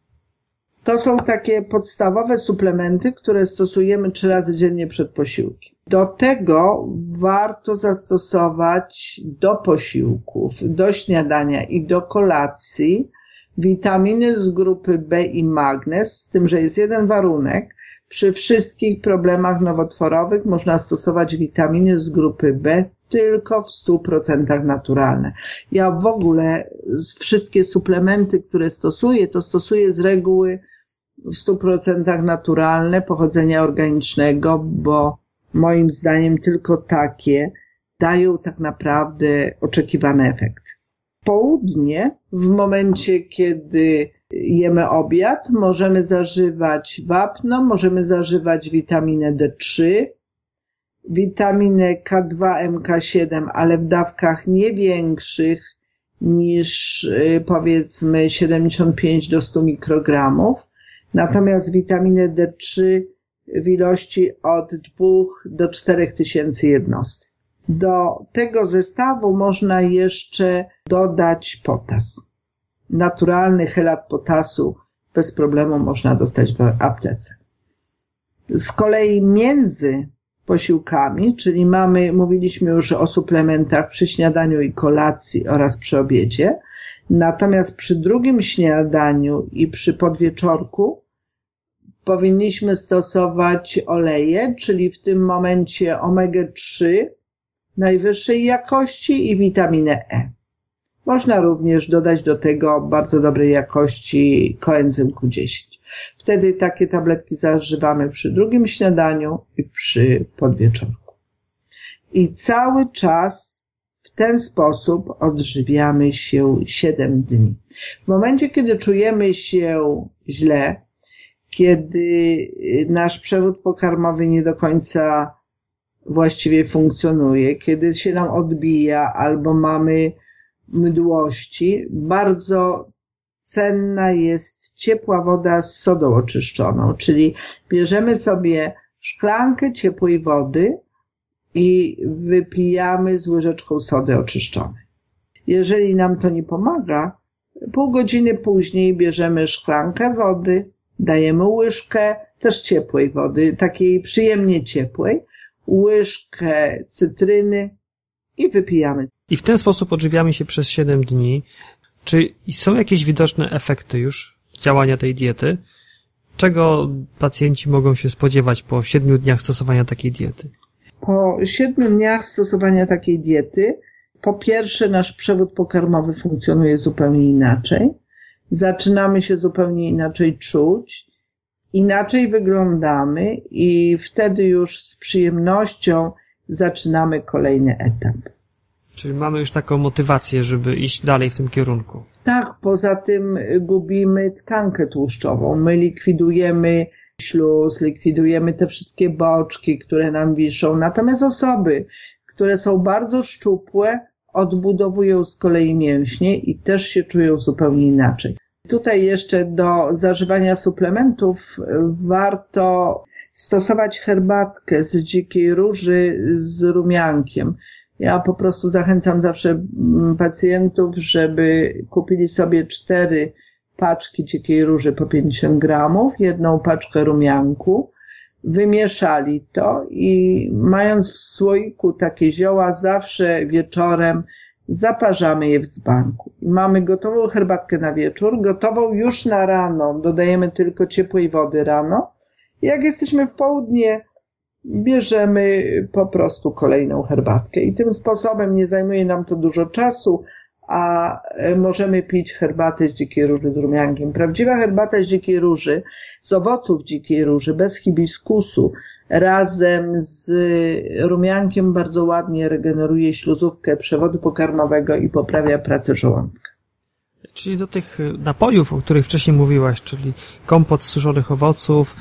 To są takie podstawowe suplementy, które stosujemy trzy razy dziennie przed posiłkiem. Do tego warto zastosować do posiłków, do śniadania i do kolacji witaminy z grupy B i magnez, z tym, że jest jeden warunek. Przy wszystkich problemach nowotworowych można stosować witaminy z grupy B tylko w 100% naturalne. Ja w ogóle wszystkie suplementy, które stosuję, to stosuję z reguły w 100% naturalne, pochodzenia organicznego, bo moim zdaniem tylko takie dają tak naprawdę oczekiwany efekt. Południe, w momencie kiedy jemy obiad, możemy zażywać wapno, możemy zażywać witaminę D3, witaminę K2, MK7, ale w dawkach nie większych niż y, powiedzmy 75 do 100 mikrogramów. Natomiast witaminę D3 w ilości od 2 do 4 tysięcy jednostek. Do tego zestawu można jeszcze dodać potas. Naturalny chelat potasu bez problemu można dostać w aptece. Z kolei między posiłkami, czyli mamy, mówiliśmy już o suplementach przy śniadaniu i kolacji oraz przy obiedzie. Natomiast przy drugim śniadaniu i przy podwieczorku powinniśmy stosować oleje, czyli w tym momencie omega-3 najwyższej jakości i witaminę E. Można również dodać do tego bardzo dobrej jakości koenzym Q10. Wtedy takie tabletki zażywamy przy drugim śniadaniu i przy podwieczorku. I cały czas w ten sposób odżywiamy się 7 dni. W momencie, kiedy czujemy się źle, kiedy nasz przewód pokarmowy nie do końca właściwie funkcjonuje, kiedy się nam odbija albo mamy mdłości, bardzo cenna jest ciepła woda z sodą oczyszczoną, czyli bierzemy sobie szklankę ciepłej wody i wypijamy z łyżeczką sody oczyszczonej. Jeżeli nam to nie pomaga, pół godziny później bierzemy szklankę wody, dajemy łyżkę też ciepłej wody, takiej przyjemnie ciepłej, łyżkę cytryny i wypijamy. I w ten sposób odżywiamy się przez 7 dni. Czy są jakieś widoczne efekty już działania tej diety? Czego pacjenci mogą się spodziewać po 7 dniach stosowania takiej diety? Po 7 dniach stosowania takiej diety, po pierwsze nasz przewód pokarmowy funkcjonuje zupełnie inaczej. Zaczynamy się zupełnie inaczej czuć inaczej wyglądamy i wtedy już z przyjemnością zaczynamy kolejny etap. Czyli mamy już taką motywację, żeby iść dalej w tym kierunku. Tak, poza tym gubimy tkankę tłuszczową. My likwidujemy śluz, likwidujemy te wszystkie boczki, które nam wiszą. Natomiast osoby, które są bardzo szczupłe, odbudowują z kolei mięśnie i też się czują zupełnie inaczej. Tutaj jeszcze do zażywania suplementów warto stosować herbatkę z dzikiej róży z rumiankiem. Ja po prostu zachęcam zawsze mm, pacjentów, żeby kupili sobie cztery paczki dzikiej róży po 50 gramów, jedną paczkę rumianku, wymieszali to i mając w słoiku takie zioła zawsze wieczorem zaparzamy je w dzbanku. Mamy gotową herbatkę na wieczór, gotową już na rano, dodajemy tylko ciepłej wody rano. Jak jesteśmy w południe, bierzemy po prostu kolejną herbatkę i tym sposobem nie zajmuje nam to dużo czasu, a e, możemy pić herbatę z dzikiej róży z rumiankiem. Prawdziwa herbata z dzikiej róży, z owoców dzikiej róży, bez hibiskusu, razem z rumiankiem bardzo ładnie regeneruje śluzówkę przewodu pokarmowego i poprawia pracę żołądka. Czyli do tych napojów, o których wcześniej mówiłaś, czyli kompot z suszonych owoców,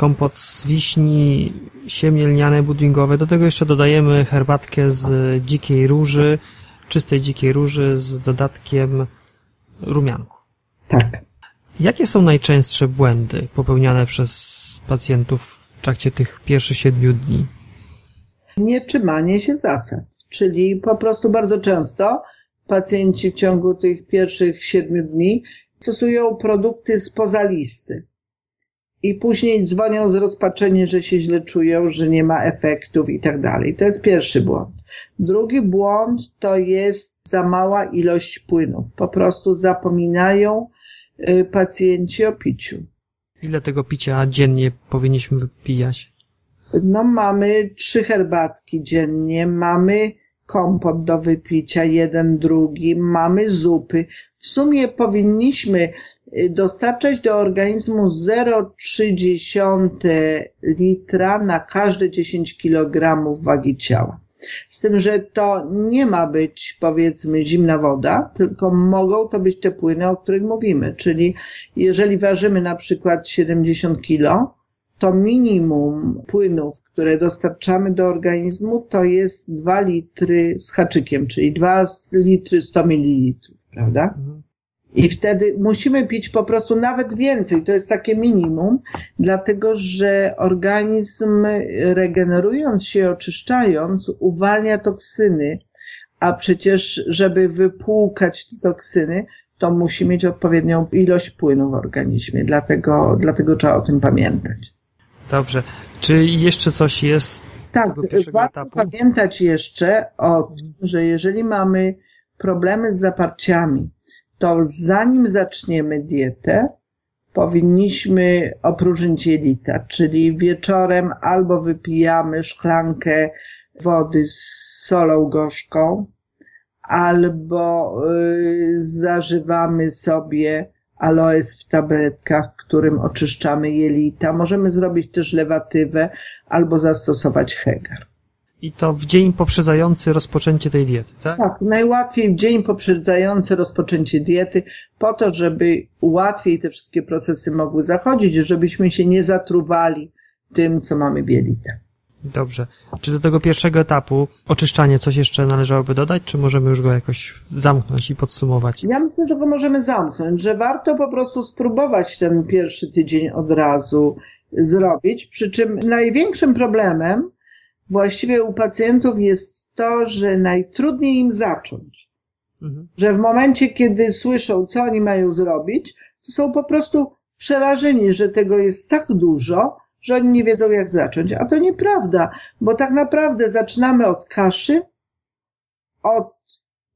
kompot z wiśni, siemię lniane buddingowe, do tego jeszcze dodajemy herbatkę z dzikiej róży, czystej dzikiej róży z dodatkiem rumianku. Tak. Jakie są najczęstsze błędy popełniane przez pacjentów w trakcie tych pierwszych siedmiu dni? Nietrzymanie się zasad, czyli po prostu bardzo często pacjenci w ciągu tych pierwszych siedmiu dni stosują produkty spoza listy. I później dzwonią zrozpaczeni, że się źle czują, że nie ma efektów i tak dalej. To jest pierwszy błąd. Drugi błąd to jest za mała ilość płynów. Po prostu zapominają y, pacjenci o piciu. Ile tego picia dziennie powinniśmy wypijać? No mamy trzy herbatki dziennie, mamy kompot do wypicia, jeden, drugi, mamy zupy. W sumie powinniśmy dostarczać do organizmu 0,3 litra na każde 10 kg wagi ciała. Z tym, że to nie ma być powiedzmy zimna woda, tylko mogą to być te płyny, o których mówimy. Czyli jeżeli ważymy na przykład 70 kg, to minimum płynów, które dostarczamy do organizmu, to jest 2 litry z haczykiem, czyli 2 litry 100 ml, prawda? Mhm. I wtedy musimy pić po prostu nawet więcej, to jest takie minimum, dlatego że organizm regenerując się, oczyszczając, uwalnia toksyny, a przecież, żeby wypłukać te toksyny, to musi mieć odpowiednią ilość płynu w organizmie, dlatego, dlatego trzeba o tym pamiętać. Dobrze. Czy jeszcze coś jest? Tak, warto etapu? pamiętać jeszcze o tym, że jeżeli mamy problemy z zaparciami, to zanim zaczniemy dietę, powinniśmy opróżnić jelita, czyli wieczorem albo wypijamy szklankę wody z solą gorzką, albo y, zażywamy sobie aloes w tabletkach, którym oczyszczamy jelita. Możemy zrobić też lewatywę albo zastosować hegar. I to w dzień poprzedzający rozpoczęcie tej diety, tak? Tak, najłatwiej w dzień poprzedzający rozpoczęcie diety, po to, żeby łatwiej te wszystkie procesy mogły zachodzić, żebyśmy się nie zatruwali tym, co mamy bielita. Dobrze. Czy do tego pierwszego etapu oczyszczanie coś jeszcze należałoby dodać, czy możemy już go jakoś zamknąć i podsumować? Ja myślę, że go możemy zamknąć, że warto po prostu spróbować ten pierwszy tydzień od razu zrobić, przy czym największym problemem właściwie u pacjentów jest to, że najtrudniej im zacząć. Mhm. Że w momencie, kiedy słyszą, co oni mają zrobić, to są po prostu przerażeni, że tego jest tak dużo, że oni nie wiedzą, jak zacząć. A to nieprawda, bo tak naprawdę zaczynamy od kaszy, od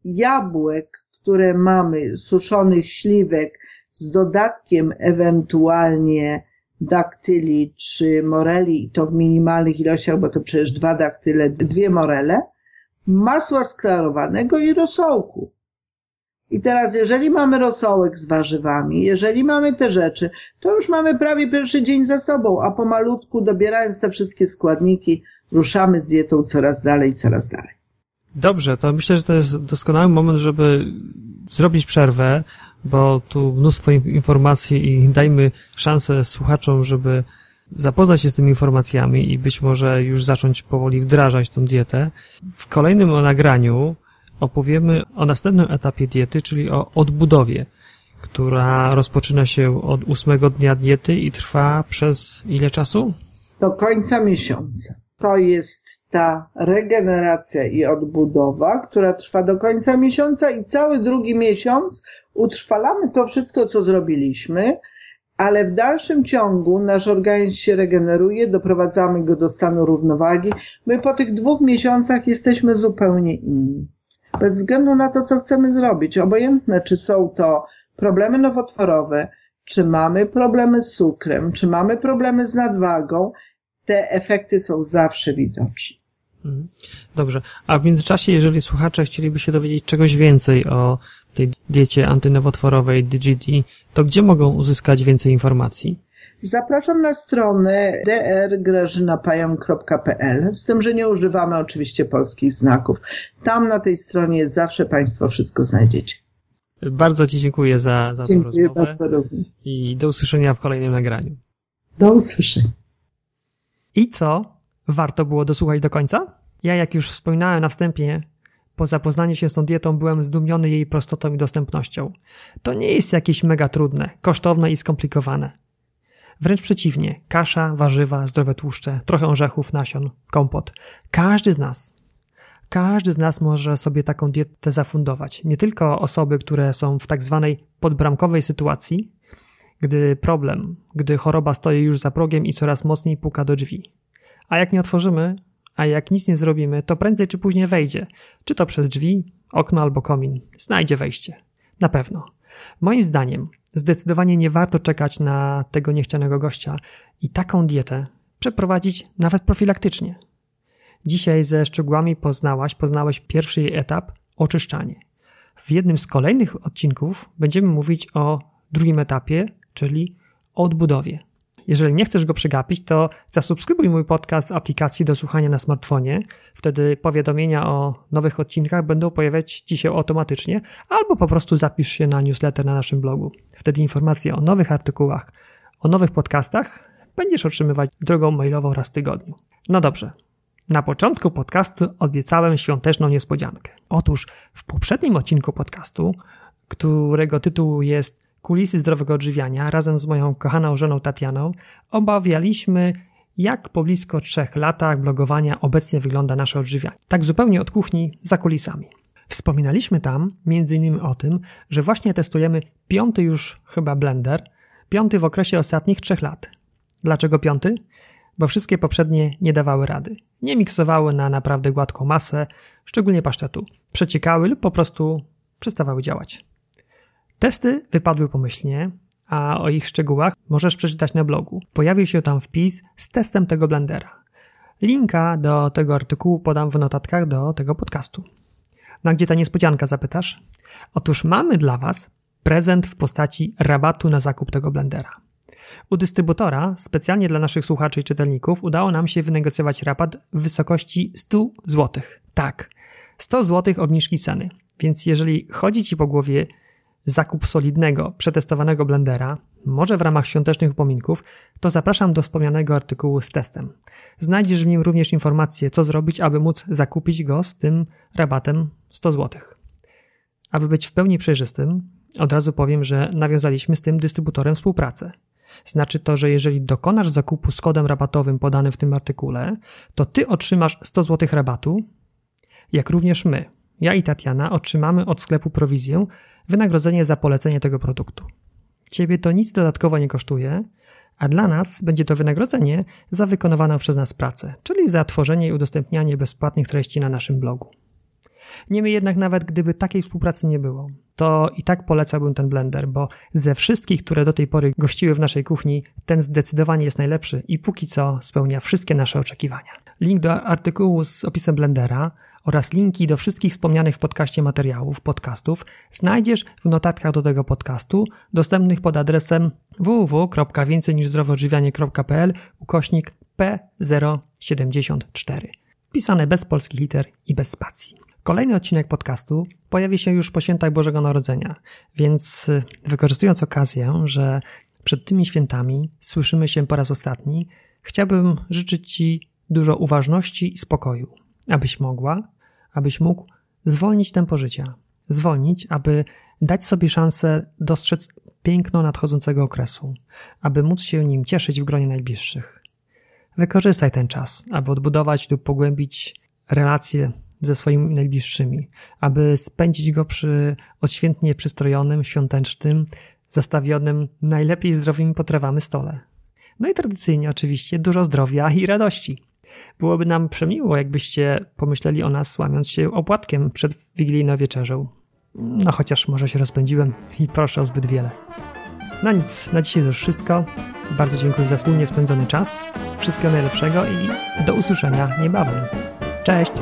jabłek, które mamy, suszonych śliwek, z dodatkiem ewentualnie daktyli czy moreli, i to w minimalnych ilościach, bo to przecież dwa daktyle, dwie morele, masła sklarowanego i rosołku. I teraz, jeżeli mamy rosołek z warzywami, jeżeli mamy te rzeczy, to już mamy prawie pierwszy dzień za sobą, a pomalutku, dobierając te wszystkie składniki, ruszamy z dietą coraz dalej, coraz dalej. Dobrze, to myślę, że to jest doskonały moment, żeby zrobić przerwę, bo tu mnóstwo informacji i dajmy szansę słuchaczom, żeby zapoznać się z tymi informacjami i być może już zacząć powoli wdrażać tą dietę. W kolejnym nagraniu opowiemy o następnym etapie diety, czyli o odbudowie, która rozpoczyna się od ósmego dnia diety i trwa przez ile czasu? Do końca miesiąca. To jest ta regeneracja i odbudowa, która trwa do końca miesiąca i cały drugi miesiąc utrwalamy to wszystko, co zrobiliśmy, ale w dalszym ciągu nasz organizm się regeneruje, doprowadzamy go do stanu równowagi. My po tych dwóch miesiącach jesteśmy zupełnie inni. Bez względu na to, co chcemy zrobić, obojętne czy są to problemy nowotworowe, czy mamy problemy z cukrem, czy mamy problemy z nadwagą, te efekty są zawsze widoczne. Mhm. Dobrze. A w międzyczasie, jeżeli słuchacze chcieliby się dowiedzieć czegoś więcej o tej diecie antynowotworowej DGD, to gdzie mogą uzyskać więcej informacji? Zapraszam na stronę drgrażynapajam.pl, z tym, że nie używamy oczywiście polskich znaków. Tam na tej stronie zawsze Państwo wszystko znajdziecie. Bardzo Ci dziękuję za, za dziękuję tę rozmowę. Bardzo również. I do usłyszenia w kolejnym nagraniu. Do usłyszenia. I co? Warto było dosłuchać do końca? Ja, jak już wspominałem na wstępie, po zapoznaniu się z tą dietą byłem zdumiony jej prostotą i dostępnością. To nie jest jakieś mega trudne, kosztowne i skomplikowane. Wręcz przeciwnie, kasza, warzywa, zdrowe tłuszcze, trochę orzechów, nasion, kompot. Każdy z nas, każdy z nas może sobie taką dietę zafundować. Nie tylko osoby, które są w tak zwanej podbramkowej sytuacji, gdy problem, gdy choroba stoi już za progiem i coraz mocniej puka do drzwi. A jak nie otworzymy, a jak nic nie zrobimy, to prędzej czy później wejdzie, czy to przez drzwi, okno albo komin. Znajdzie wejście. Na pewno. Moim zdaniem, zdecydowanie nie warto czekać na tego niechcianego gościa i taką dietę przeprowadzić nawet profilaktycznie. Dzisiaj ze szczegółami poznałaś, poznałeś pierwszy jej etap oczyszczanie. W jednym z kolejnych odcinków będziemy mówić o drugim etapie, czyli odbudowie. Jeżeli nie chcesz go przegapić, to zasubskrybuj mój podcast w aplikacji do słuchania na smartfonie. Wtedy powiadomienia o nowych odcinkach będą pojawiać Ci się automatycznie, albo po prostu zapisz się na newsletter na naszym blogu. Wtedy informacje o nowych artykułach, o nowych podcastach będziesz otrzymywać drogą mailową raz w tygodniu. No dobrze. Na początku podcastu obiecałem świąteczną niespodziankę. Otóż w poprzednim odcinku podcastu, którego tytuł jest kulisy zdrowego odżywiania razem z moją kochaną żoną Tatianą obawialiśmy, jak po blisko trzech latach blogowania obecnie wygląda nasze odżywianie. Tak zupełnie od kuchni za kulisami. Wspominaliśmy tam m.in. o tym, że właśnie testujemy piąty już chyba blender, piąty w okresie ostatnich trzech lat. Dlaczego piąty? Bo wszystkie poprzednie nie dawały rady. Nie miksowały na naprawdę gładką masę, szczególnie pasztetu. Przeciekały lub po prostu przestawały działać. Testy wypadły pomyślnie, a o ich szczegółach możesz przeczytać na blogu. Pojawił się tam wpis z testem tego blendera. Linka do tego artykułu podam w notatkach do tego podcastu. Na gdzie ta niespodzianka zapytasz? Otóż mamy dla Was prezent w postaci rabatu na zakup tego blendera. U dystrybutora, specjalnie dla naszych słuchaczy i czytelników, udało nam się wynegocjować rabat w wysokości 100 zł. Tak, 100 zł obniżki ceny. Więc jeżeli chodzi Ci po głowie zakup solidnego, przetestowanego blendera, może w ramach świątecznych upominków, to zapraszam do wspomnianego artykułu z testem. Znajdziesz w nim również informacje, co zrobić, aby móc zakupić go z tym rabatem 100 zł. Aby być w pełni przejrzystym, od razu powiem, że nawiązaliśmy z tym dystrybutorem współpracę. Znaczy to, że jeżeli dokonasz zakupu z kodem rabatowym podanym w tym artykule, to ty otrzymasz 100 zł rabatu, jak również my, ja i Tatiana, otrzymamy od sklepu prowizję wynagrodzenie za polecenie tego produktu. Ciebie to nic dodatkowo nie kosztuje, a dla nas będzie to wynagrodzenie za wykonywaną przez nas pracę, czyli za tworzenie i udostępnianie bezpłatnych treści na naszym blogu. Niemniej jednak nawet gdyby takiej współpracy nie było, to i tak polecałbym ten blender, bo ze wszystkich, które do tej pory gościły w naszej kuchni, ten zdecydowanie jest najlepszy i póki co spełnia wszystkie nasze oczekiwania. Link do artykułu z opisem blendera oraz linki do wszystkich wspomnianych w podcaście materiałów, podcastów znajdziesz w notatkach do tego podcastu, dostępnych pod adresem www.więcejniżzdrowoodżywianie.pl ukośnik P074. Pisane bez polskich liter i bez spacji. Kolejny odcinek podcastu pojawi się już po świętach Bożego Narodzenia, więc y, wykorzystując okazję, że przed tymi świętami słyszymy się po raz ostatni, chciałbym życzyć Ci dużo uważności i spokoju, abyś mogła, abyś mógł zwolnić tempo życia. Zwolnić, aby dać sobie szansę dostrzec piękno nadchodzącego okresu, aby móc się nim cieszyć w gronie najbliższych. Wykorzystaj ten czas, aby odbudować lub pogłębić relacje ze swoimi najbliższymi, aby spędzić go przy odświętnie przystrojonym, świątecznym, zastawionym najlepiej zdrowymi potrawami stole. No i tradycyjnie oczywiście dużo zdrowia i radości. Byłoby nam przemiło, jakbyście pomyśleli o nas, łamiąc się opłatkiem przed wigilijną wieczerzą. No chociaż może się rozpędziłem i proszę o zbyt wiele. No nic, na dzisiaj to już wszystko. Bardzo dziękuję za wspólnie spędzony czas. Wszystkiego najlepszego i do usłyszenia niebawem. Cześć!